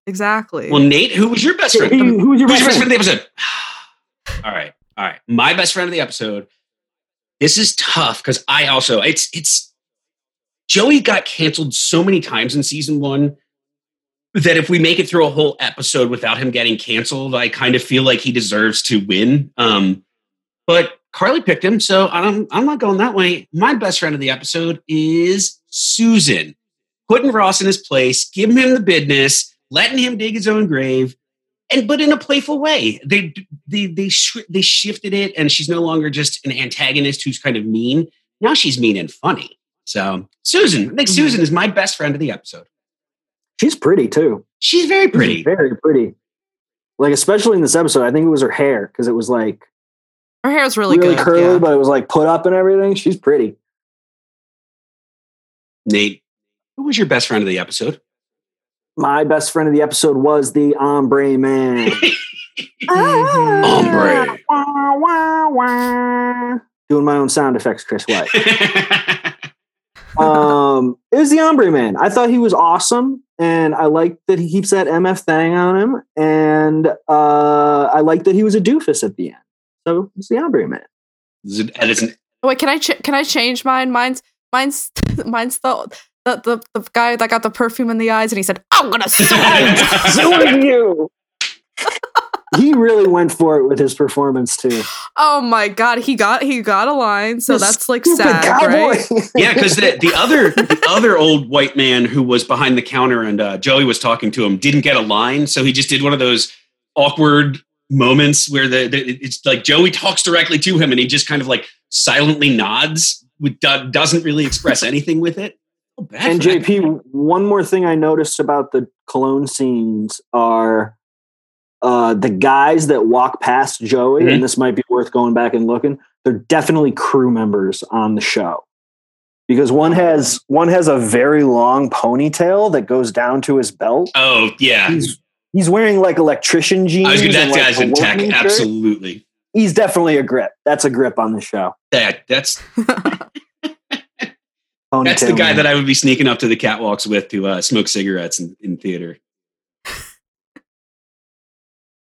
exactly. Well, Nate, who was your best friend? who was your Who's best your best friend? friend of the episode? all right, all right. My best friend of the episode. This is tough because I also it's it's Joey got canceled so many times in season one that if we make it through a whole episode without him getting canceled, I kind of feel like he deserves to win. Um, but Carly picked him, so I'm I'm not going that way. My best friend of the episode is Susan, putting Ross in his place, giving him the business, letting him dig his own grave and but in a playful way. They they they sh- they shifted it, and she's no longer just an antagonist who's kind of mean. Now she's mean and funny. So Susan, I think Mhm. Susan is my best friend of the episode. She's pretty too. She's very She's pretty. Very pretty. Like especially in this episode, I think it was her hair because it was like Her hair's really, really, good. curly, yeah. but it was like put up and everything. She's pretty. Nate, who was your best friend of the episode? My best friend of the episode was the Hombre man. Hombre. Wah, wah, wah. Doing my own sound effects, Chris White. um, it was the Hombre man. I thought he was awesome, and I liked that he keeps that MF thing on him, and uh, I liked that he was a doofus at the end. So it's the Hombre man. that is an Wait, can I ch- can I change mine? Mine's mine's mine's the the, the the guy that got the perfume in the eyes, and he said, "I'm gonna sue you." You. he really went for it with his performance too. oh my god, he got he got a line, so You that's like sad, cowboy. right? yeah, because the, the other the other old white man who was behind the counter and uh, Joey was talking to him didn't get a line, so he just did one of those awkward moments where the, the it's like Joey talks directly to him and he just kind of like silently nods, with, doesn't really express anything with it. Bad and for that. JP, one more thing I noticed about the cologne scenes are uh, the guys that walk past Joey, Mhm. and this might be worth going back and looking. They're definitely crew members on the show because one has one has a very long ponytail that goes down to his belt. Oh yeah, He's he's wearing like electrician jeans. I was gonna, that and, like, guy's a in tech. shirt. Absolutely, He's definitely a grip. That's a grip on the show. that that's Ponytail that's the guy man. that I would be sneaking up to the catwalks with to uh, smoke cigarettes in, in theater.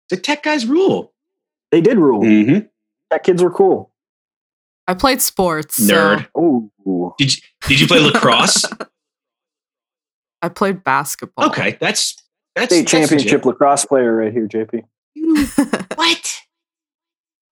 the tech guys rule. they did rule. hmm That kids were cool. I played sports. so Nerd. Oh, Did you did you play lacrosse? I played basketball. okay, that's that's State that's championship lacrosse player right here, JP. legit. What?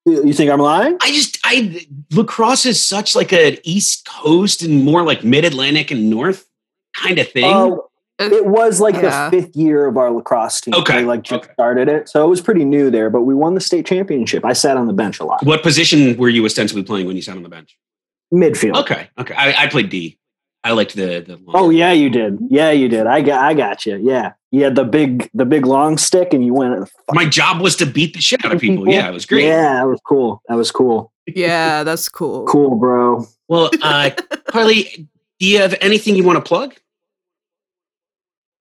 You you think I'm lying? I just I lacrosse is such like an East Coast and more like Mid Atlantic and North kind of thing. Oh, it was like Yeah. the fifth year of our lacrosse team. Okay, They like just okay. started it. So it was pretty new there, but we won the state championship. I sat on the bench a lot. what position were you ostensibly playing when you sat on the bench? Midfield. Okay, okay. I, I played D. I liked the the. Oh yeah, you did. Yeah, you did. I got I got you. Yeah. You had the big the big long stick and you went and My job was to beat the shit out of people. People? Yeah, it was great. Yeah, that was cool. That was cool. yeah, that's cool. Cool, bro. Well, uh, Carly, do you have anything you want to plug?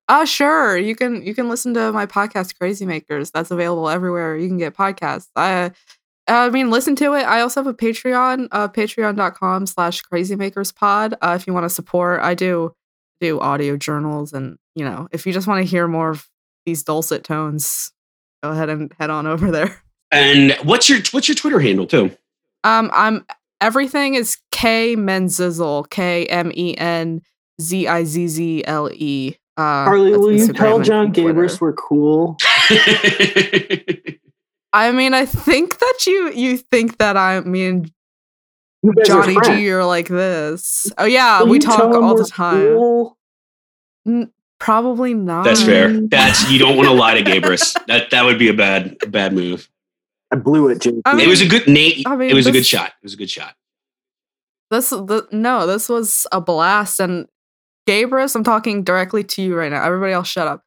Uh sure. You can you can listen to my podcast Crazy Makers. That's available everywhere you can get podcasts. I I mean listen to it. I also have a Patreon, uh patreon.com slash crazymakerspod. Uh if you want to support, I do do audio journals and you know, if you just want to hear more of these dulcet tones, go ahead and head on over there. And what's your what's your Twitter handle too? Um I'm everything is K Menzizzle, K M E N Z I Z Z L E. Uh, Carly, that's will you tell John Twitter. Gabrus we're cool? I mean, I think that you you think that I me and You guys are Johnny friends. G are like this. Oh yeah, Will we talk all the time. cool? N- probably not. That's fair. That's you don't want to lie to Gabrus. That that would be a bad bad move. I blew it, JP. I mean, it was a good Nate. I mean, it was a good shot. It was a good shot. This the no, this was a blast. And Gabrus, I'm talking directly to you right now. Everybody else, shut up.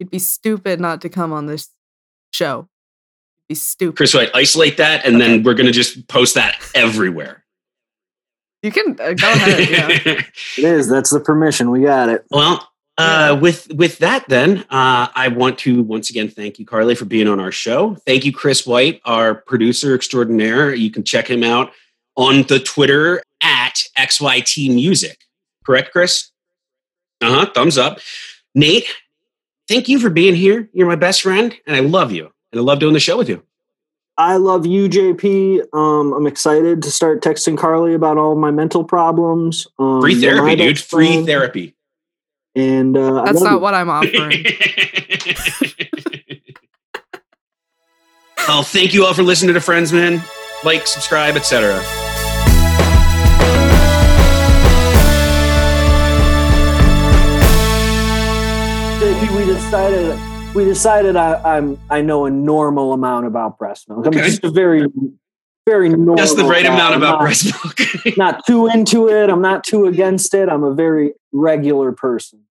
You'd be stupid not to come on this show. You'd be stupid. Chris White, isolate that, and then we're gonna just post that everywhere. You can uh, go ahead. Yeah. it is. That's the permission. We got it. Well, uh, with with that, then uh, I want to once again thank you, Carly, for being on our show. Thank you, Chris White, our producer extraordinaire. You can check him out on the Twitter at XYT Music. Correct, Chris? Uh huh. Thumbs up. Nate, thank you for being here. You're my best friend, and I love you, and I love doing the show with you. I love you, JP. Um, I'm excited to start texting Carly about all my mental problems. Um, Free therapy, dude. best Free friend, therapy. And uh, That's not you. what I'm offering. well, thank you all for listening to Friendsman. Like, subscribe, etc. JP, we decided we decided I, I'm I know a normal amount about breast milk. I'm just a very very normal. Just the right guy. amount about not, breast milk. Not too into it. I'm not too against it. I'm a very regular person.